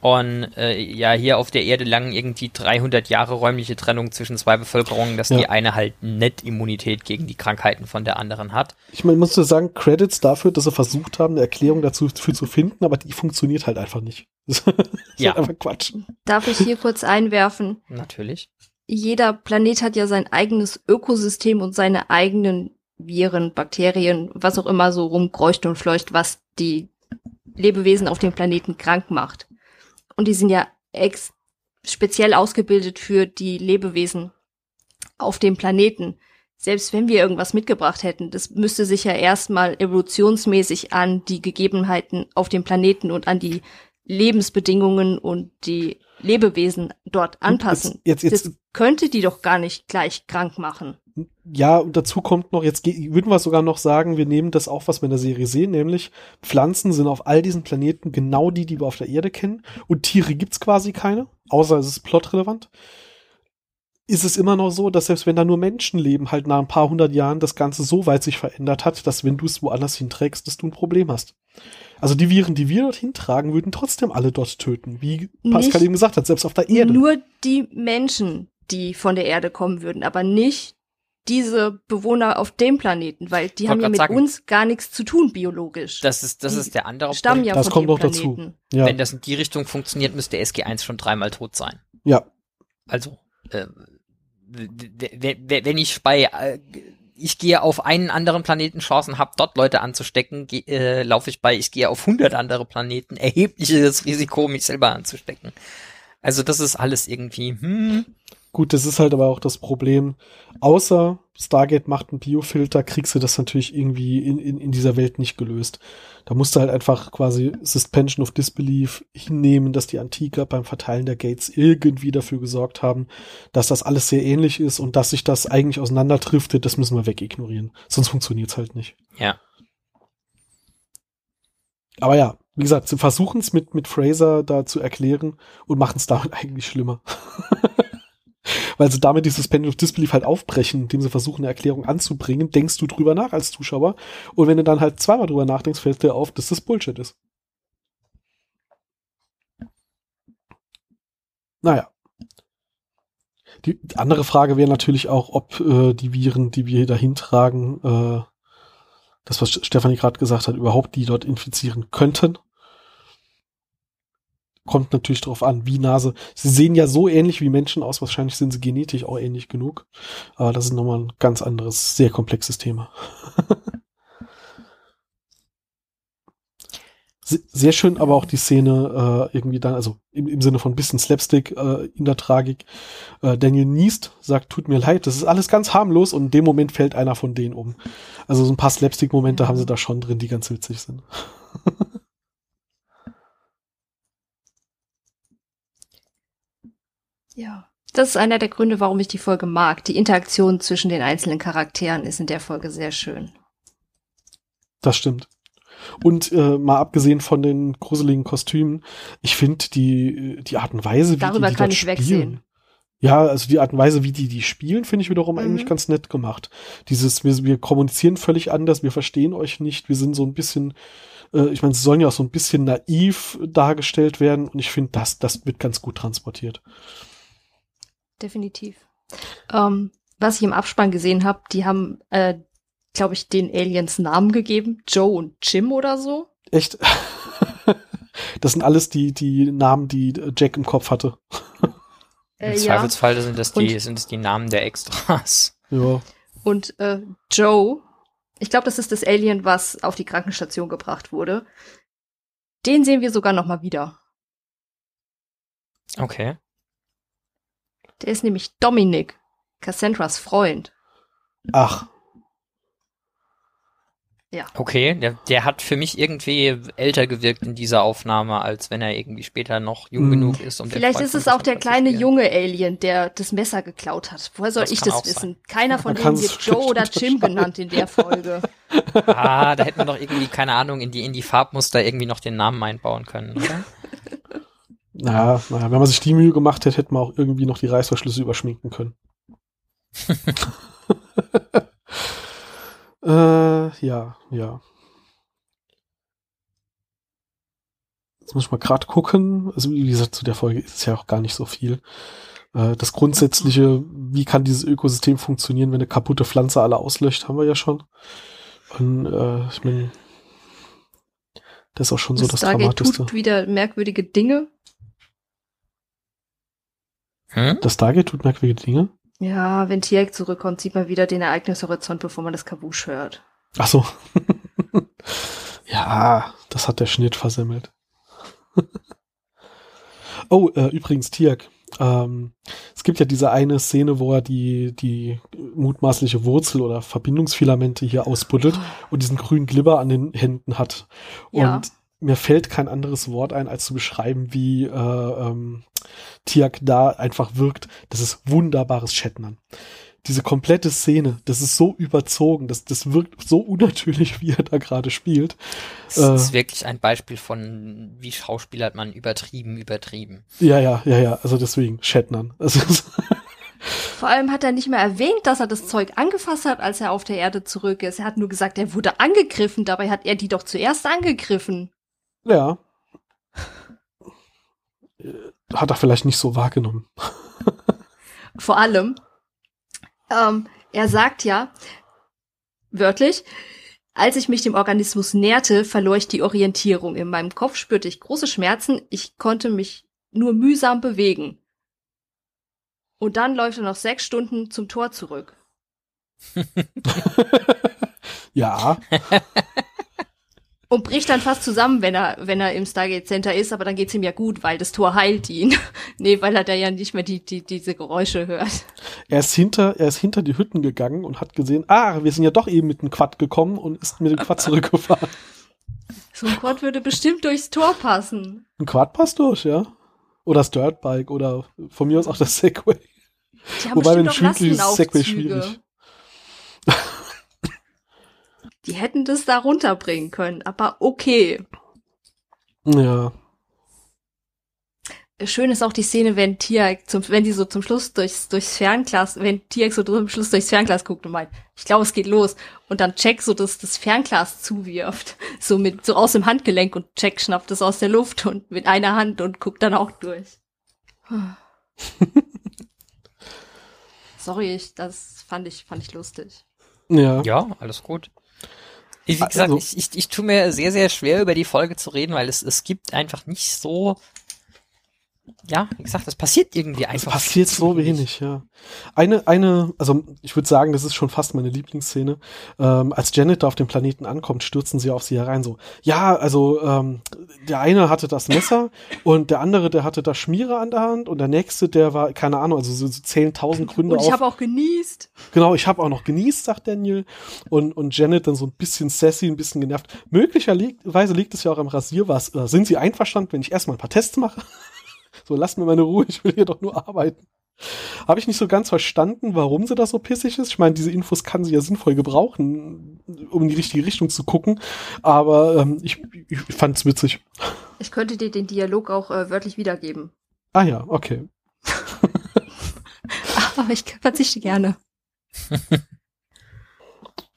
Speaker 3: Und äh, ja, hier auf der Erde lang irgendwie 300 Jahre räumliche Trennung zwischen zwei Bevölkerungen, dass
Speaker 2: Ja.
Speaker 3: die eine halt nett Immunität gegen die Krankheiten von der anderen hat.
Speaker 2: Ich meine, musst du sagen, Credits dafür, dass sie versucht haben, eine Erklärung dazu für zu finden, aber die funktioniert halt einfach nicht. [laughs] Das ist
Speaker 3: Ja.
Speaker 2: halt einfach Quatsch.
Speaker 1: Darf ich hier kurz einwerfen?
Speaker 3: Natürlich.
Speaker 1: Jeder Planet hat ja sein eigenes Ökosystem und seine eigenen Viren, Bakterien, was auch immer so rumkreucht und fleucht, was die Lebewesen auf dem Planeten krank macht. Und die sind ja ex speziell ausgebildet für die Lebewesen auf dem Planeten. Selbst wenn wir irgendwas mitgebracht hätten, das müsste sich ja erstmal evolutionsmäßig an die Gegebenheiten auf dem Planeten und an die Lebensbedingungen und die Lebewesen dort anpassen.
Speaker 2: jetzt- jetzt-
Speaker 1: das könnte die doch gar nicht gleich krank machen.
Speaker 2: Ja, und dazu kommt noch, jetzt würden wir sogar noch sagen, wir nehmen das auch, was wir in der Serie sehen, nämlich Pflanzen sind auf all diesen Planeten genau die, die wir auf der Erde kennen. Und Tiere gibt's quasi keine, außer es ist plotrelevant. Ist es immer noch so, dass selbst wenn da nur Menschen leben, halt nach ein paar hundert Jahren das Ganze so weit sich verändert hat, dass wenn du es woanders hinträgst, dass du ein Problem hast. Also die Viren, die wir dorthin tragen, würden trotzdem alle dort töten, wie Pascal
Speaker 1: Nicht
Speaker 2: eben gesagt hat, selbst auf der Erde.
Speaker 1: Nur die Menschen, die von der Erde kommen würden, aber nicht diese Bewohner auf dem Planeten, weil die haben ja mit
Speaker 3: sagen.
Speaker 1: uns gar nichts zu tun biologisch.
Speaker 3: Das ist, das
Speaker 1: Die
Speaker 3: ist der andere
Speaker 1: stammen
Speaker 3: Punkt.
Speaker 1: ja
Speaker 2: Das
Speaker 1: von
Speaker 2: kommt noch dazu. Ja,
Speaker 3: Wenn das in die Richtung funktioniert, müsste SG1 schon dreimal tot sein.
Speaker 2: ja.
Speaker 3: Also, äh, wenn ich bei, äh, ich gehe auf einen anderen Planeten Chancen habe, dort Leute anzustecken, äh, laufe ich bei, ich gehe auf 100 andere Planeten, erhebliches Risiko, mich selber anzustecken. Also das ist alles irgendwie, hm,
Speaker 2: Gut, das ist halt aber auch das Problem. Außer Stargate macht einen Biofilter, kriegst du das natürlich irgendwie in, in, in dieser Welt nicht gelöst. Da musst du halt einfach quasi Suspension of Disbelief hinnehmen, dass die Antiker beim Verteilen der Gates irgendwie dafür gesorgt haben, dass das alles sehr ähnlich ist und dass sich das eigentlich auseinanderdriftet, das müssen wir wegignorieren. Sonst funktioniert's halt nicht.
Speaker 3: Ja.
Speaker 2: Aber ja, wie gesagt, sie versuchen es mit, mit Fraser da zu erklären und machen es [laughs] damit eigentlich schlimmer. Weil sie damit die Suspension of Disbelief halt aufbrechen, indem sie versuchen, eine Erklärung anzubringen, denkst du drüber nach als Zuschauer. Und wenn du dann halt zweimal drüber nachdenkst, fällt dir auf, dass das Bullshit ist. Naja. Die, die andere Frage wäre natürlich auch, ob äh, die Viren, die wir dahin tragen, äh, das, was Stefanie gerade gesagt hat, überhaupt die dort infizieren könnten. Kommt natürlich darauf an, wie Nase. Sie sehen ja so ähnlich wie Menschen aus, wahrscheinlich sind sie genetisch auch ähnlich genug. Aber das ist nochmal ein ganz anderes, sehr komplexes Thema. [laughs] sehr schön aber auch die Szene äh, irgendwie dann, also im, im Sinne von bisschen Slapstick äh, in der Tragik. Äh, Daniel niest, sagt, tut mir leid, das ist alles ganz harmlos und in dem Moment fällt einer von denen um. Also so ein paar Slapstick-Momente haben sie da schon drin, die ganz witzig sind. [laughs]
Speaker 1: ja. Das ist einer der Gründe, warum ich die Folge mag. Die Interaktion zwischen den einzelnen Charakteren ist in der Folge sehr schön.
Speaker 2: Das stimmt. Und äh, mal abgesehen von den gruseligen Kostümen, ich finde die, die Art und Weise, wie
Speaker 1: Darüber
Speaker 2: die, die
Speaker 1: kann
Speaker 2: dort
Speaker 1: ich
Speaker 2: spielen.
Speaker 1: wegsehen.
Speaker 2: Ja, also die Art und Weise, wie die die spielen, finde ich wiederum
Speaker 1: Mhm.
Speaker 2: eigentlich ganz nett gemacht. Dieses, wir, wir kommunizieren völlig anders, wir verstehen euch nicht, wir sind so ein bisschen, äh, ich meine, sie sollen ja auch so ein bisschen naiv dargestellt werden und ich finde, das, das wird ganz gut transportiert.
Speaker 1: Definitiv. Ähm, was ich im Abspann gesehen habe, die haben, äh, glaube ich, den Aliens Namen gegeben. Joe und Jim oder so.
Speaker 2: Echt? [laughs] das sind alles die, die Namen, die Jack im Kopf hatte.
Speaker 3: Im
Speaker 1: Äh, ja.
Speaker 3: Zweifelsfall sind das die,
Speaker 1: Und-
Speaker 3: sind es die Namen der Extras. [laughs]
Speaker 2: Ja.
Speaker 1: Und äh, Joe, ich glaube, das ist das Alien, was auf die Krankenstation gebracht wurde. Den sehen wir sogar noch mal wieder.
Speaker 3: Okay.
Speaker 1: Der ist nämlich Dominic, Cassandras Freund.
Speaker 2: Ach,
Speaker 3: Okay, der, der hat für mich irgendwie älter gewirkt in dieser Aufnahme, als wenn er irgendwie später noch jung
Speaker 2: Hm.
Speaker 3: genug ist, um
Speaker 1: Vielleicht ist es auch der kleine junge Alien, der das Messer geklaut hat. Woher soll
Speaker 3: Das
Speaker 1: ich das wissen? Keiner von denen wird [laughs] Joe oder Jim genannt in der Folge.
Speaker 3: Ah, da hätte man doch irgendwie, keine Ahnung, in die, in die Farbmuster irgendwie noch den Namen einbauen können, oder? [laughs]
Speaker 2: naja, naja, wenn man sich die Mühe gemacht hätte, hätte man auch irgendwie noch die Reißverschlüsse überschminken können. [laughs] äh, ja, ja. Jetzt muss ich mal gerade gucken. Also wie gesagt, zu der Folge ist es ja auch gar nicht so viel. Äh, das grundsätzliche, wie kann dieses Ökosystem funktionieren, wenn eine kaputte Pflanze alle auslöscht, haben wir ja schon. Und äh, ich meine, das ist auch schon so das
Speaker 1: Stargate
Speaker 2: Dramatischste.
Speaker 1: tut wieder merkwürdige Dinge.
Speaker 3: Hm?
Speaker 2: Das Stargate tut merkwürdige Dinge.
Speaker 1: Ja, wenn Tiak zurückkommt, sieht man wieder den Ereignishorizont, bevor man das Kabusch hört.
Speaker 2: Ach so. [laughs] ja, das hat der Schnitt versemmelt. [laughs] oh, äh, übrigens, Tiak. Ähm, es gibt ja diese eine Szene, wo er die, die mutmaßliche Wurzel oder Verbindungsfilamente hier ausbuddelt und diesen grünen Glibber an den Händen hat.
Speaker 1: Ja.
Speaker 2: Und mir fällt kein anderes Wort ein, als zu beschreiben, wie äh, ähm, Tiak da einfach wirkt. Das ist wunderbares Shatnern. Diese komplette Szene, das ist so überzogen, das, das wirkt so unnatürlich, [laughs] wie er da gerade spielt.
Speaker 3: Das
Speaker 2: Äh.
Speaker 3: ist wirklich ein Beispiel von, wie schauspielert man übertrieben, übertrieben.
Speaker 2: Ja, ja, ja, ja, also deswegen, Shatnern. [laughs] Also,
Speaker 1: Vor allem hat er nicht mehr erwähnt, dass er das Zeug angefasst hat, als er auf der Erde zurück ist. Er hat nur gesagt, er wurde angegriffen. Dabei hat er die doch zuerst angegriffen.
Speaker 2: ja. [laughs] Hat er vielleicht nicht so wahrgenommen.
Speaker 1: Vor allem, ähm, er sagt ja, wörtlich, als ich mich dem Organismus näherte, verlor ich die Orientierung. In meinem Kopf spürte ich große Schmerzen. Ich konnte mich nur mühsam bewegen. Und dann läuft er noch sechs Stunden zum Tor zurück. [laughs] [laughs]
Speaker 2: ja,
Speaker 1: Und bricht dann fast zusammen, wenn er, wenn er im Stargate Center ist, aber dann geht's ihm ja gut, weil das Tor heilt ihn. [laughs] nee, weil er da ja nicht mehr die, die, diese Geräusche hört.
Speaker 2: Er ist hinter, er ist hinter die Hütten gegangen und hat gesehen, ah, wir sind ja doch eben mit dem Quad gekommen und ist mit dem Quad [laughs] zurückgefahren.
Speaker 1: So ein Quad würde bestimmt durchs Tor passen.
Speaker 2: Ein Quad passt durch, ja. Oder das Dirtbike oder von mir aus auch das Segway.
Speaker 1: Die haben
Speaker 2: Wobei, wenn schwimmt, ist Segway schwierig.
Speaker 1: Die hätten das da runterbringen können, aber okay.
Speaker 2: Ja.
Speaker 1: Schön ist auch die Szene, wenn Tiag zum, wenn die so zum Schluss durchs, durchs Fernglas, wenn Tiag so zum Schluss durchs Fernglas guckt und meint, ich glaube, es geht los. Und dann Jack so das, das Fernglas zuwirft. [laughs] So mit, so aus dem Handgelenk und Jack schnappt es aus der Luft und mit einer Hand und guckt dann auch durch. [laughs] Sorry, ich, das fand ich, fand ich lustig.
Speaker 2: Ja.
Speaker 3: Ja, alles gut. Wie gesagt,
Speaker 2: Also-
Speaker 3: ich, ich, ich tue mir sehr, sehr schwer über die Folge zu reden, weil es, es gibt einfach nicht so, ja, wie gesagt, es passiert irgendwie
Speaker 2: Es
Speaker 3: einfach.
Speaker 2: passiert
Speaker 3: viel zu
Speaker 2: so wenig, ja. Eine, eine, also ich würde sagen, das ist schon fast meine Lieblingsszene. Ähm, als Janet da auf dem Planeten ankommt, stürzen sie auf sie herein. So, ja, also ähm, der eine hatte das Messer [laughs] und der andere, der hatte das Schmiere an der Hand und der nächste, der war, keine Ahnung, also so, so zählen tausend Gründe
Speaker 1: Und ich habe auch genießt.
Speaker 2: Genau, ich habe auch noch genießt, sagt Daniel. Und, und Janet dann so ein bisschen sassy, ein bisschen genervt. Möglicherweise liegt es ja auch am Rasierwasser. Sind Sie einverstanden, wenn ich erstmal ein paar Tests mache? So, lasst mir meine Ruhe, ich will hier doch nur arbeiten. Habe ich nicht so ganz verstanden, warum sie da so pissig ist. Ich meine, diese Infos kann sie ja sinnvoll gebrauchen, um in die richtige Richtung zu gucken. Aber ähm, ich, ich fand es witzig.
Speaker 1: Ich könnte dir den Dialog auch äh, wörtlich wiedergeben.
Speaker 2: Ah ja, okay. [laughs]
Speaker 1: Aber ich verzichte gerne. [laughs]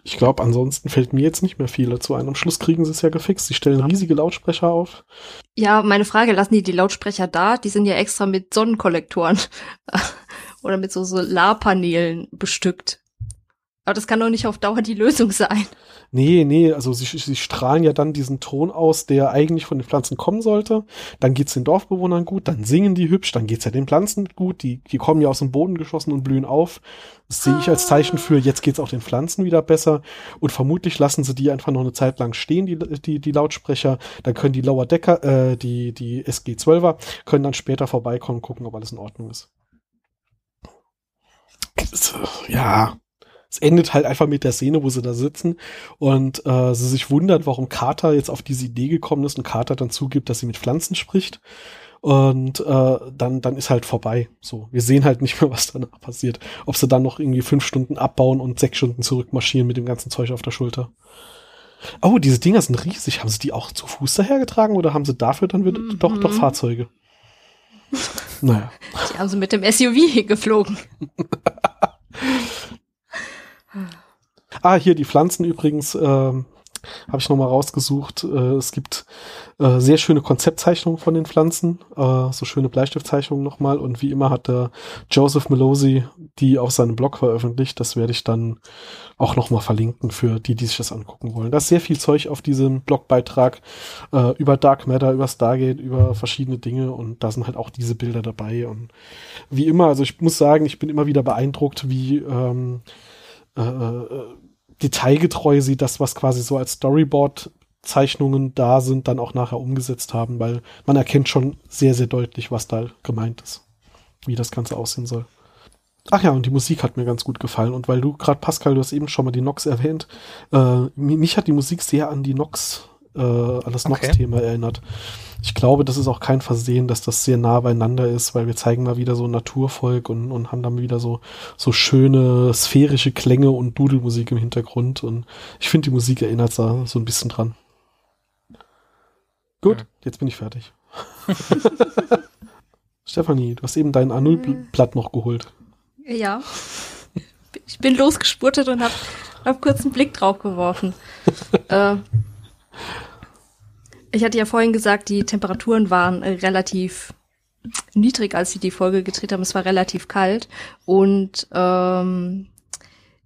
Speaker 2: Ich glaube, ansonsten fällt mir jetzt nicht mehr viel dazu ein. Am Schluss kriegen sie es ja gefixt. Sie stellen riesige Lautsprecher auf.
Speaker 1: Ja, meine Frage, lassen die die Lautsprecher da? Die sind ja extra mit Sonnenkollektoren [laughs] oder mit so Solarpanelen bestückt. Aber das kann doch nicht auf Dauer die Lösung sein.
Speaker 2: Nee, nee, also sie, sie strahlen ja dann diesen Ton aus, der eigentlich von den Pflanzen kommen sollte. Dann geht's den Dorfbewohnern gut, dann singen die hübsch, dann geht's ja den Pflanzen gut. Die, die kommen ja aus dem Boden geschossen und blühen auf. Das sehe ich als Zeichen für, jetzt geht's auch den Pflanzen wieder besser. Und vermutlich lassen sie die einfach noch eine Zeit lang stehen, die, die, die Lautsprecher. Dann können die Lower Decker, äh, die, die SG-12er, können dann später vorbeikommen, gucken, ob alles in Ordnung ist. Ja, es endet halt einfach mit der Szene, wo sie da sitzen und äh, sie sich wundert, warum Carter jetzt auf diese Idee gekommen ist und Carter dann zugibt, dass sie mit Pflanzen spricht. Und äh, dann, dann ist halt vorbei. So, wir sehen halt nicht mehr, [laughs] was danach passiert. Ob sie dann noch irgendwie fünf Stunden abbauen und sechs Stunden zurückmarschieren mit dem ganzen Zeug auf der Schulter. Oh, diese Dinger sind riesig. Haben sie die auch zu Fuß dahergetragen oder haben sie dafür dann wieder
Speaker 1: Mhm.
Speaker 2: doch, doch Fahrzeuge? Naja. [laughs]
Speaker 1: Die haben sie mit dem SUV geflogen. [laughs]
Speaker 2: Ah, hier die Pflanzen übrigens, ähm, habe ich nochmal rausgesucht. Äh, es gibt äh, sehr schöne Konzeptzeichnungen von den Pflanzen, äh, so schöne Bleistiftzeichnungen nochmal. Und wie immer hat der Joseph Melosi die auf seinem Blog veröffentlicht. Das werde ich dann auch nochmal verlinken für die, die sich das angucken wollen. Da ist sehr viel Zeug auf diesem Blogbeitrag äh, über Dark Matter, über Stargate, über verschiedene Dinge. Und da sind halt auch diese Bilder dabei. Und wie immer, also ich muss sagen, ich bin immer wieder beeindruckt, wie ähm, äh, äh, detailgetreu sie das, was quasi so als Storyboard-Zeichnungen da sind, dann auch nachher umgesetzt haben, weil man erkennt schon sehr, sehr deutlich, was da gemeint ist, wie das Ganze aussehen soll. Ach ja, und die Musik hat mir ganz gut gefallen. Und weil du gerade, Pascal, du hast eben schon mal die Nox erwähnt, äh, mi- mich hat die Musik sehr an die Nox, äh, an das
Speaker 3: Okay.
Speaker 2: Nox-Thema erinnert. Ich glaube, das ist auch kein Versehen, dass das sehr nah beieinander ist, weil wir zeigen mal wieder so Naturvolk und, und haben dann wieder so, so schöne sphärische Klänge und Dudelmusik im Hintergrund. Und ich finde, die Musik erinnert da so ein bisschen dran. Gut,
Speaker 3: Hm.
Speaker 2: jetzt bin ich fertig. [laughs] Stefanie, du hast eben dein A0-Blatt noch geholt.
Speaker 1: Ja. Ich bin losgespurtet und habe hab kurz einen Blick drauf geworfen. [laughs] äh, ich hatte ja vorhin gesagt, die Temperaturen waren äh, relativ niedrig, als sie die Folge gedreht haben. Es war relativ kalt. Und ähm,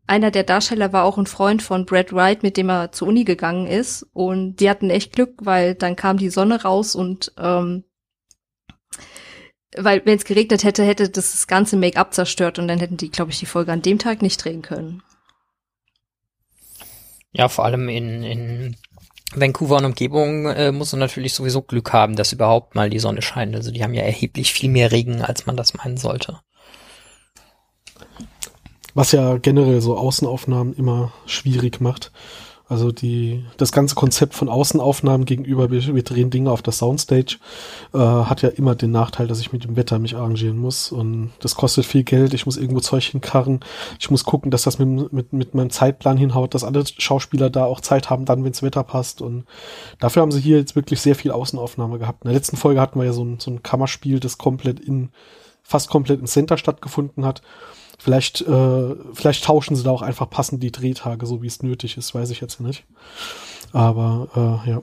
Speaker 1: einer der Darsteller war auch ein Freund von Brad Wright, mit dem er zur Uni gegangen ist. Und die hatten echt Glück, weil dann kam die Sonne raus und ähm, weil wenn es geregnet hätte, hätte das das ganze Make-up zerstört und dann hätten die, glaube ich, die Folge an dem Tag nicht drehen können.
Speaker 3: Ja, vor allem in, in Vancouver und Umgebung äh, muss man natürlich sowieso Glück haben, dass überhaupt mal die Sonne scheint. Also die haben ja erheblich viel mehr Regen, als man das meinen sollte.
Speaker 2: Was ja generell so Außenaufnahmen immer schwierig macht. Also die, das ganze Konzept von Außenaufnahmen gegenüber, wir, wir drehen Dinge auf der Soundstage, äh, hat ja immer den Nachteil, dass ich mit dem Wetter mich arrangieren muss. Und das kostet viel Geld, ich muss irgendwo Zeug hinkarren, ich muss gucken, dass das mit, mit, mit meinem Zeitplan hinhaut, dass alle Schauspieler da auch Zeit haben, dann, wenns Wetter passt. Und dafür haben sie hier jetzt wirklich sehr viel Außenaufnahme gehabt. In der letzten Folge hatten wir ja so ein, so ein Kammerspiel, das komplett in, fast komplett im Center stattgefunden hat. Vielleicht, äh, vielleicht tauschen sie da auch einfach passend die Drehtage, so wie es nötig ist, weiß ich jetzt nicht. Aber äh, ja.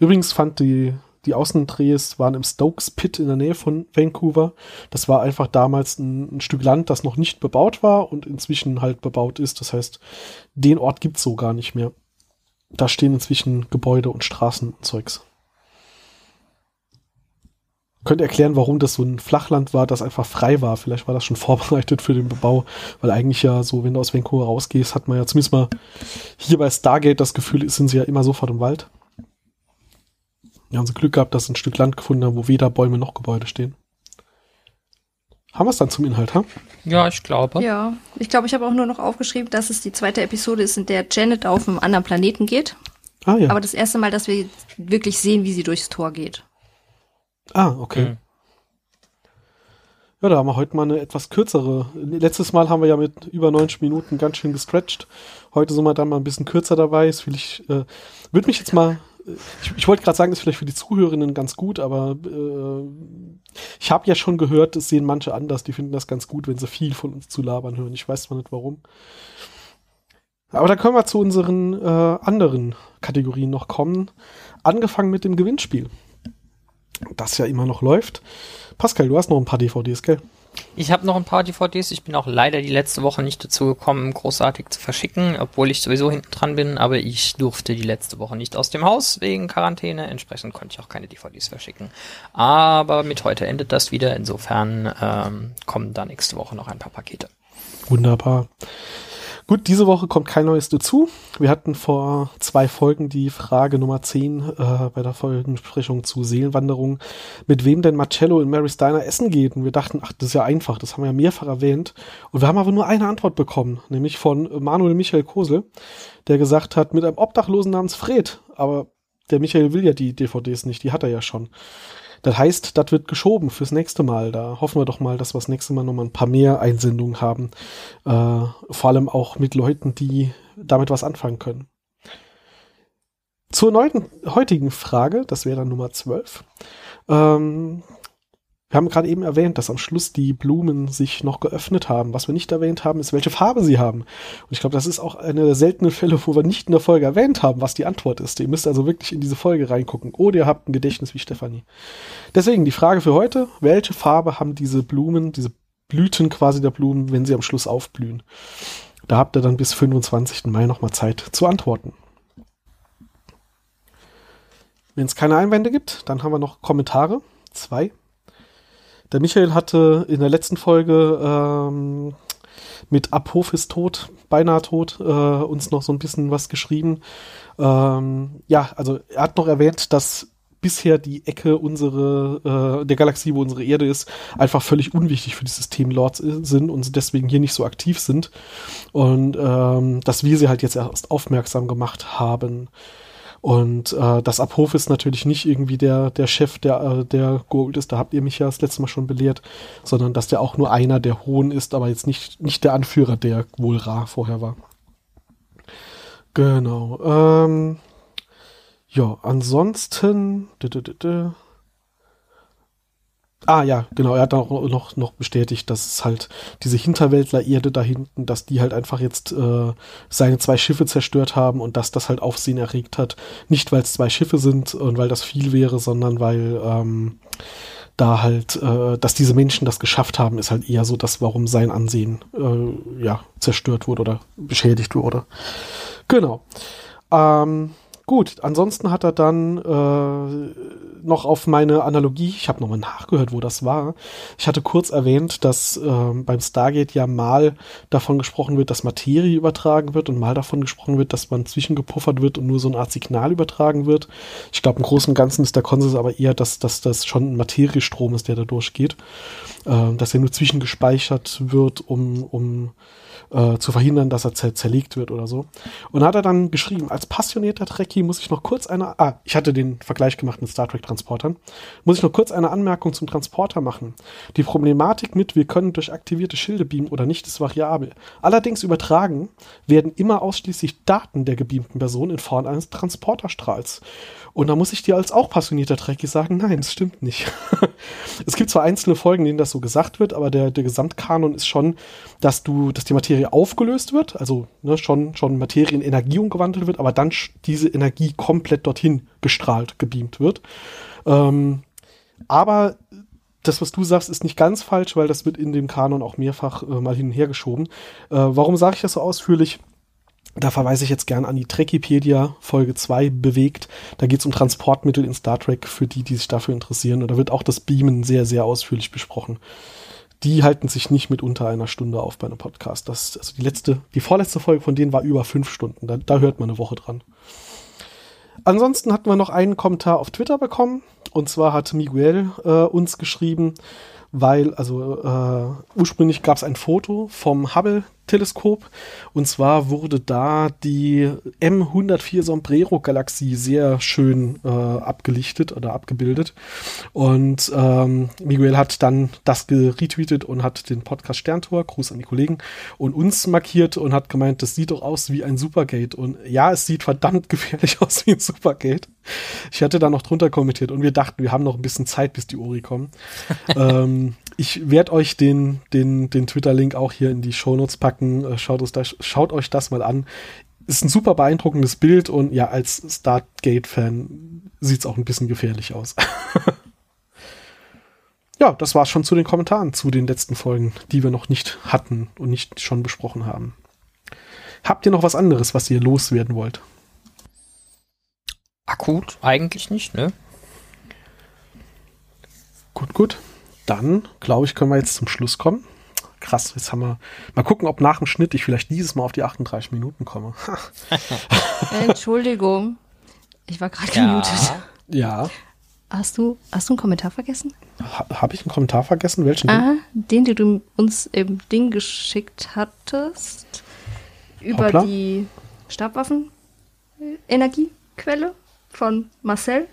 Speaker 2: Übrigens fand die, die Außendrehs waren im Stokes Pit in der Nähe von Vancouver. Das war einfach damals ein, ein, Stück Land, das noch nicht bebaut war und inzwischen halt bebaut ist. Das heißt, den Ort gibt's so gar nicht mehr. Da stehen inzwischen Gebäude und Straßen und Zeugs könnte erklären, warum das so ein Flachland war, das einfach frei war. Vielleicht war das schon [laughs] vorbereitet für den Bebau, weil eigentlich ja so, wenn du aus Vancouver rausgehst, hat man ja zumindest mal hier bei Stargate das Gefühl, sind sie ja immer sofort im Wald. Wir haben so Glück gehabt, dass sie ein Stück Land gefunden haben, wo weder Bäume noch Gebäude stehen. Haben wir es dann zum Inhalt, ha?
Speaker 3: Ja, ich glaube.
Speaker 1: Ja, ich glaube, ich habe auch nur noch aufgeschrieben, dass es die zweite Episode ist, in der Janet auf einem anderen Planeten geht. Ah, ja. Aber das erste Mal, dass wir wirklich sehen, wie sie durchs Tor geht.
Speaker 2: Ah, okay. Mhm. Ja, da haben wir heute mal eine etwas kürzere. Letztes Mal haben wir ja mit über 90 Minuten ganz schön gestretched. Heute sind wir dann mal ein bisschen kürzer dabei. Ist vielleicht, äh, würde mich jetzt mal, äh, ich, ich wollte gerade sagen, ist vielleicht für die Zuhörerinnen ganz gut, aber äh, ich habe ja schon gehört, es sehen manche anders. Die finden das ganz gut, wenn sie viel von uns zu labern hören. Ich weiß zwar nicht warum. Aber da können wir zu unseren äh, anderen Kategorien noch kommen. Angefangen mit dem Gewinnspiel das ja immer noch läuft. Pascal, du hast noch ein paar DVDs, gell?
Speaker 3: Ich habe noch ein paar DVDs. Ich bin auch leider die letzte Woche nicht dazu gekommen, großartig zu verschicken, obwohl ich sowieso hinten dran bin. Aber ich durfte die letzte Woche nicht aus dem Haus wegen Quarantäne. Entsprechend konnte ich auch keine DVDs verschicken. Aber mit heute endet das wieder. Insofern ähm, kommen da nächste Woche noch ein paar Pakete.
Speaker 2: Wunderbar. Gut, diese Woche kommt kein neues dazu. Wir hatten vor zwei Folgen die Frage Nummer 10 äh, bei der Folgensprechung zu Seelenwanderung, mit wem denn Marcello in Mary Steiner essen geht. Und wir dachten, ach, das ist ja einfach, das haben wir ja mehrfach erwähnt. Und wir haben aber nur eine Antwort bekommen, nämlich von Manuel Michael Kosel, der gesagt hat, mit einem Obdachlosen namens Fred. Aber der Michael will ja die DVDs nicht, die hat er ja schon. Das heißt, das wird geschoben fürs nächste Mal. Da hoffen wir doch mal, dass wir das nächste Mal nochmal ein paar mehr Einsendungen haben. Äh, vor allem auch mit Leuten, die damit was anfangen können. Zur neuen, heutigen Frage, das wäre dann Nummer 12. Ähm, wir haben gerade eben erwähnt, dass am Schluss die Blumen sich noch geöffnet haben. Was wir nicht erwähnt haben, ist, welche Farbe sie haben. Und ich glaube, das ist auch eine der seltenen Fälle, wo wir nicht in der Folge erwähnt haben, was die Antwort ist. Ihr müsst also wirklich in diese Folge reingucken. Oder ihr habt ein Gedächtnis wie Stefanie. Deswegen die Frage für heute, welche Farbe haben diese Blumen, diese Blüten quasi der Blumen, wenn sie am Schluss aufblühen? Da habt ihr dann bis 25. Mai nochmal Zeit zu antworten. Wenn es keine Einwände gibt, dann haben wir noch Kommentare. Zwei. Der Michael hatte in der letzten Folge ähm, mit ist tot, beinahe tot, äh, uns noch so ein bisschen was geschrieben. Ähm, ja, also er hat noch erwähnt, dass bisher die Ecke unsere äh, der Galaxie, wo unsere Erde ist, einfach völlig unwichtig für die Systemlords sind und deswegen hier nicht so aktiv sind und ähm, dass wir sie halt jetzt erst aufmerksam gemacht haben. Und äh, das Abhof ist natürlich nicht irgendwie der, der Chef, der, äh, der Gold ist, da habt ihr mich ja das letzte Mal schon belehrt, sondern dass der auch nur einer der Hohen ist, aber jetzt nicht, nicht der Anführer, der wohl Ra vorher war. Genau. Ähm, ja, ansonsten. Dü, dü, dü, Ah ja, genau, er hat auch noch, noch bestätigt, dass es halt diese Hinterwäldler-Erde da hinten, dass die halt einfach jetzt äh, seine zwei Schiffe zerstört haben und dass das halt Aufsehen erregt hat. Nicht, weil es zwei Schiffe sind und weil das viel wäre, sondern weil ähm, da halt, äh, dass diese Menschen das geschafft haben, ist halt eher so das, warum sein Ansehen äh, ja zerstört wurde oder beschädigt wurde. Genau. Ähm, gut, ansonsten hat er dann äh, noch auf meine Analogie, ich habe nochmal nachgehört, wo das war. Ich hatte kurz erwähnt, dass äh, beim Stargate ja mal davon gesprochen wird, dass Materie übertragen wird und mal davon gesprochen wird, dass man zwischengepuffert wird und nur so eine Art Signal übertragen wird. Ich glaube, im Großen und Ganzen ist der Konsens aber eher, dass, dass das schon ein Materiestrom ist, der da durchgeht. Äh, dass er nur zwischengespeichert wird, um, um äh, zu verhindern, dass er zer zerlegt wird oder so. Und hat er dann geschrieben, als passionierter Trekkie muss ich noch kurz eine, ah, ich hatte den Vergleich gemacht mit Star Trek Transportern, muss ich noch kurz eine Anmerkung zum Transporter machen. Die Problematik mit, wir können durch aktivierte Schilde beamen oder nicht, ist variabel. Allerdings übertragen werden immer ausschließlich Daten der gebeamten Person in Form eines Transporterstrahls. Und da muss ich dir als auch passionierter Trekkie sagen, nein, das stimmt nicht. [laughs] es gibt zwar einzelne Folgen, in denen das so gesagt wird, aber der, der Gesamtkanon ist schon, dass du, dass die Materie aufgelöst wird, also ne, schon, schon Materie in Energie umgewandelt wird, aber dann diese Energie komplett dorthin gestrahlt, gebeamt wird. Ähm, aber das, was du sagst, ist nicht ganz falsch, weil das wird in dem Kanon auch mehrfach äh, mal hin und her geschoben. Äh, warum sage ich das so ausführlich? Da verweise ich jetzt gern an die Trekipedia Folge 2 bewegt. Da geht es um Transportmittel in Star Trek für die, die sich dafür interessieren. Und da wird auch das Beamen sehr, sehr ausführlich besprochen. Die halten sich nicht mit unter einer Stunde auf bei einem Podcast. Das, also die letzte, die vorletzte Folge von denen war über fünf Stunden. Da, da hört man eine Woche dran. Ansonsten hatten wir noch einen Kommentar auf Twitter bekommen. Und zwar hat Miguel äh, uns geschrieben, weil, also äh, ursprünglich gab es ein Foto vom Hubble Teleskop. Und zwar wurde da die M104 Sombrero Galaxie sehr schön äh, abgelichtet oder abgebildet. Und ähm, Miguel hat dann das geretweetet und hat den Podcast Sterntor, Gruß an die Kollegen, und uns markiert und hat gemeint, das sieht doch aus wie ein Supergate. Und ja, es sieht verdammt [laughs] gefährlich aus wie ein Supergate. Ich hatte da noch drunter kommentiert und wir dachten, wir haben noch ein bisschen Zeit, bis die Ori kommen. [laughs] ähm, ich werde euch den, den, den Twitter-Link auch hier in die Shownotes packen. Äh, schaut, uns das, schaut euch das mal an. Ist ein super beeindruckendes Bild und ja, als Stargate-Fan sieht es auch ein bisschen gefährlich aus. [laughs] ja, das war's schon zu den Kommentaren zu den letzten Folgen, die wir noch nicht hatten und nicht schon besprochen haben. Habt ihr noch was anderes, was ihr loswerden wollt?
Speaker 3: Akut eigentlich nicht, ne?
Speaker 2: Gut, gut dann, glaube ich, können wir jetzt zum Schluss kommen. Krass, jetzt haben wir. Mal gucken, ob nach dem Schnitt ich vielleicht dieses Mal auf die 38 Minuten komme. [laughs]
Speaker 1: Entschuldigung. Ich war gerade ja. gemutet.
Speaker 2: Ja.
Speaker 1: Hast du, hast du einen Kommentar vergessen?
Speaker 2: Ha, Habe ich einen Kommentar vergessen? Welchen?
Speaker 1: Ah, den, den du uns im Ding geschickt hattest. Über Hoppla. die Stabwaffen-Energiequelle von Marcel.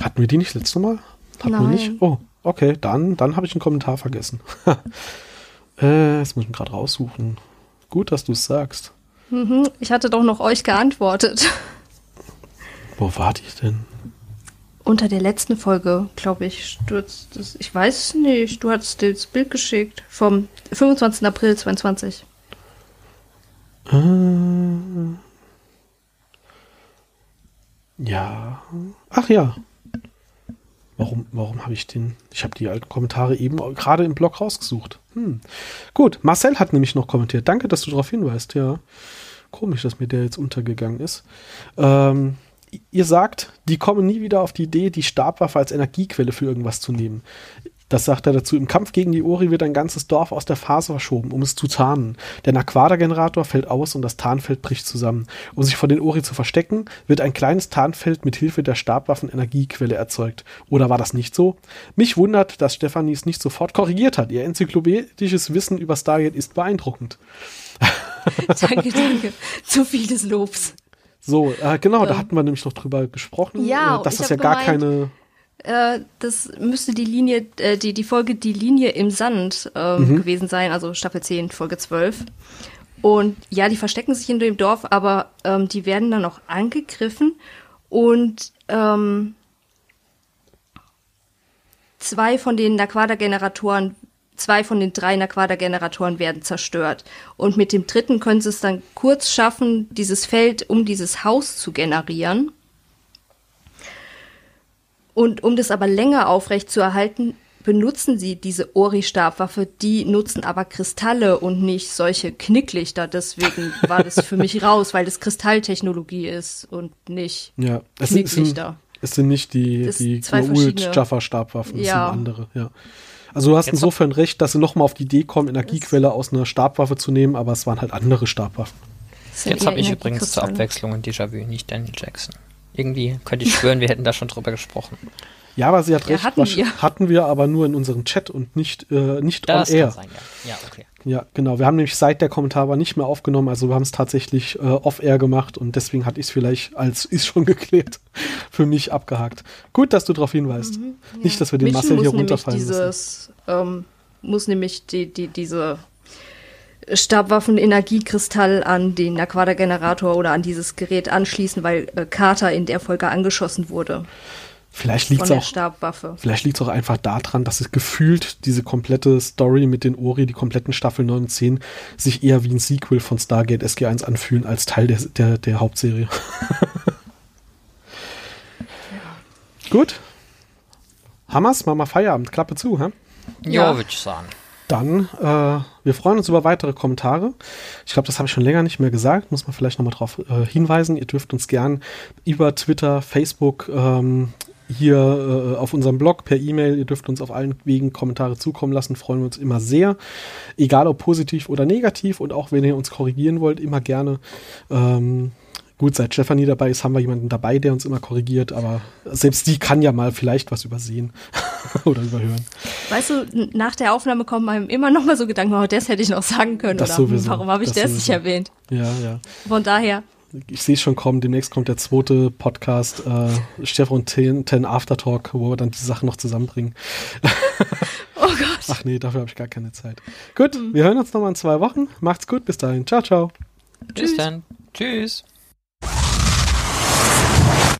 Speaker 2: Hatten wir die nicht letzte Mal? Hat
Speaker 1: Nein.
Speaker 2: man nicht? Oh, okay, dann, dann habe ich einen Kommentar vergessen. [laughs] äh, jetzt muss ich ihn gerade raussuchen. Gut, dass du es sagst.
Speaker 1: Mhm, ich hatte doch noch euch geantwortet.
Speaker 2: Wo war die denn?
Speaker 1: Unter der letzten Folge, glaube ich, stürzt es. Ich weiß nicht. Du hattest das Bild geschickt vom 25. April 2020. Äh,
Speaker 2: ja. Ach ja. Warum, warum habe ich den? Ich habe die alten Kommentare eben gerade im Blog rausgesucht. Hm. Gut, Marcel hat nämlich noch kommentiert. Danke, dass du darauf hinweist. Ja, komisch, dass mir der jetzt untergegangen ist. Ähm, ihr sagt, die kommen nie wieder auf die Idee, die Stabwaffe als Energiequelle für irgendwas zu nehmen. Das sagt er dazu. Im Kampf gegen die Ori wird ein ganzes Dorf aus der Phase verschoben, um es zu tarnen. Der Naquada-Generator fällt aus und das Tarnfeld bricht zusammen. Um sich vor den Ori zu verstecken, wird ein kleines Tarnfeld mit Hilfe der Stabwaffen-Energiequelle erzeugt. Oder war das nicht so? Mich wundert, dass Stefanis nicht sofort korrigiert hat. Ihr enzyklopädisches Wissen über Stargate ist beeindruckend.
Speaker 1: danke, danke. Zu viel des Lobs.
Speaker 2: So, äh, genau, ähm, da hatten wir nämlich noch drüber gesprochen,
Speaker 1: ja,
Speaker 2: äh, dass das ja gar gemeint, keine
Speaker 1: äh, das müsste die Linie, äh, die, die Folge Die Linie im Sand äh, mhm. gewesen sein, also Staffel 10, Folge 12. Und ja, die verstecken sich in dem Dorf, aber ähm, die werden dann auch angegriffen und ähm, zwei von den Naquada-Generatoren, zwei von den drei Naquada-Generatoren werden zerstört. Und mit dem dritten können sie es dann kurz schaffen, dieses Feld um dieses Haus zu generieren. Und um das aber länger aufrecht zu erhalten, benutzen sie diese Ori-Stabwaffe, die nutzen aber Kristalle und nicht solche Knicklichter. Deswegen war das für mich raus, weil das Kristalltechnologie ist und nicht
Speaker 2: ja, es sind, es sind, es sind nicht die,
Speaker 1: Das
Speaker 2: die
Speaker 1: zwei
Speaker 2: Ult-Jaffa-Stabwaffen, es
Speaker 1: Ja.
Speaker 2: sind andere, ja. Also du hast
Speaker 3: Jetzt
Speaker 2: insofern recht, dass sie nochmal auf die Idee kommen, Energiequelle aus einer Stabwaffe zu nehmen, aber es waren halt andere Stabwaffen.
Speaker 3: Jetzt habe ich übrigens zur. Abwechslung ein Déjà-vu, nicht Daniel Jackson. Irgendwie könnte ich schwören, wir hätten da schon drüber gesprochen.
Speaker 2: Ja, aber sie hat
Speaker 1: Ja,
Speaker 2: recht,
Speaker 1: hatten wir.
Speaker 2: hatten wir aber nur in unserem Chat und nicht, äh, nicht on
Speaker 3: Das
Speaker 2: air.
Speaker 3: kann sein, ja. Ja, okay.
Speaker 2: Ja, genau. Wir haben nämlich seit der Kommentar war nicht mehr aufgenommen, also wir haben es tatsächlich äh, off-air gemacht und deswegen hatte ich es vielleicht als ist schon [laughs] geklärt für mich abgehakt. Gut, dass du darauf hinweist. Nicht, dass wir den
Speaker 1: Mission
Speaker 2: Marcel hier runterfallen müssen.
Speaker 1: dieses, ähm, muss nämlich die, die, diese Stabwaffen-Energiekristall an den Aquada-Generator oder an dieses Gerät anschließen, weil äh, Carter in der Folge angeschossen wurde
Speaker 2: Vielleicht liegt es auch,
Speaker 1: Stabwaffe.
Speaker 2: vielleicht liegt's auch einfach daran, dass es gefühlt diese komplette Story mit den Ori, die kompletten Staffel 9 und 10, sich eher wie ein Sequel von Stargate SG1 anfühlen als Teil der, der, der Hauptserie. [laughs] Gut. Hammers, machen wir Feierabend. Klappe zu, hä?
Speaker 3: Ja,
Speaker 1: Ja.
Speaker 3: würde ich sagen.
Speaker 2: Dann, äh, wir freuen uns über weitere Kommentare. Ich glaube, das habe ich schon länger nicht mehr gesagt. Muss man vielleicht nochmal darauf äh, hinweisen. Ihr dürft uns gern über Twitter, Facebook, ähm, hier äh, auf unserem Blog per E-Mail, ihr dürft uns auf allen Wegen Kommentare zukommen lassen, freuen wir uns immer sehr. Egal ob positiv oder negativ und auch wenn ihr uns korrigieren wollt, immer gerne. Ähm, gut, seit Stefanie dabei ist, haben wir jemanden dabei, der uns immer korrigiert, aber selbst die kann ja mal vielleicht was übersehen [laughs] oder überhören.
Speaker 1: Weißt du, nach der Aufnahme kommen einem immer noch mal so Gedanken, oh, das hätte ich noch sagen können.
Speaker 2: Das
Speaker 1: oder
Speaker 2: sowieso,
Speaker 1: hm, warum habe ich
Speaker 2: das
Speaker 1: das, nicht
Speaker 2: sowieso.
Speaker 1: erwähnt?
Speaker 2: Ja, ja.
Speaker 1: Von daher,
Speaker 2: ich sehe es schon kommen, demnächst kommt der zweite Podcast, äh, Stefan Ten, Ten After Talk, wo wir dann die Sachen noch zusammenbringen.
Speaker 1: oh Gott.
Speaker 2: Ach nee, dafür habe ich gar keine Zeit. Gut, wir hören uns nochmal in zwei Wochen. Macht's gut, bis dahin. Ciao, ciao.
Speaker 3: Bis
Speaker 1: Tschüss.
Speaker 3: dann. Tschüss.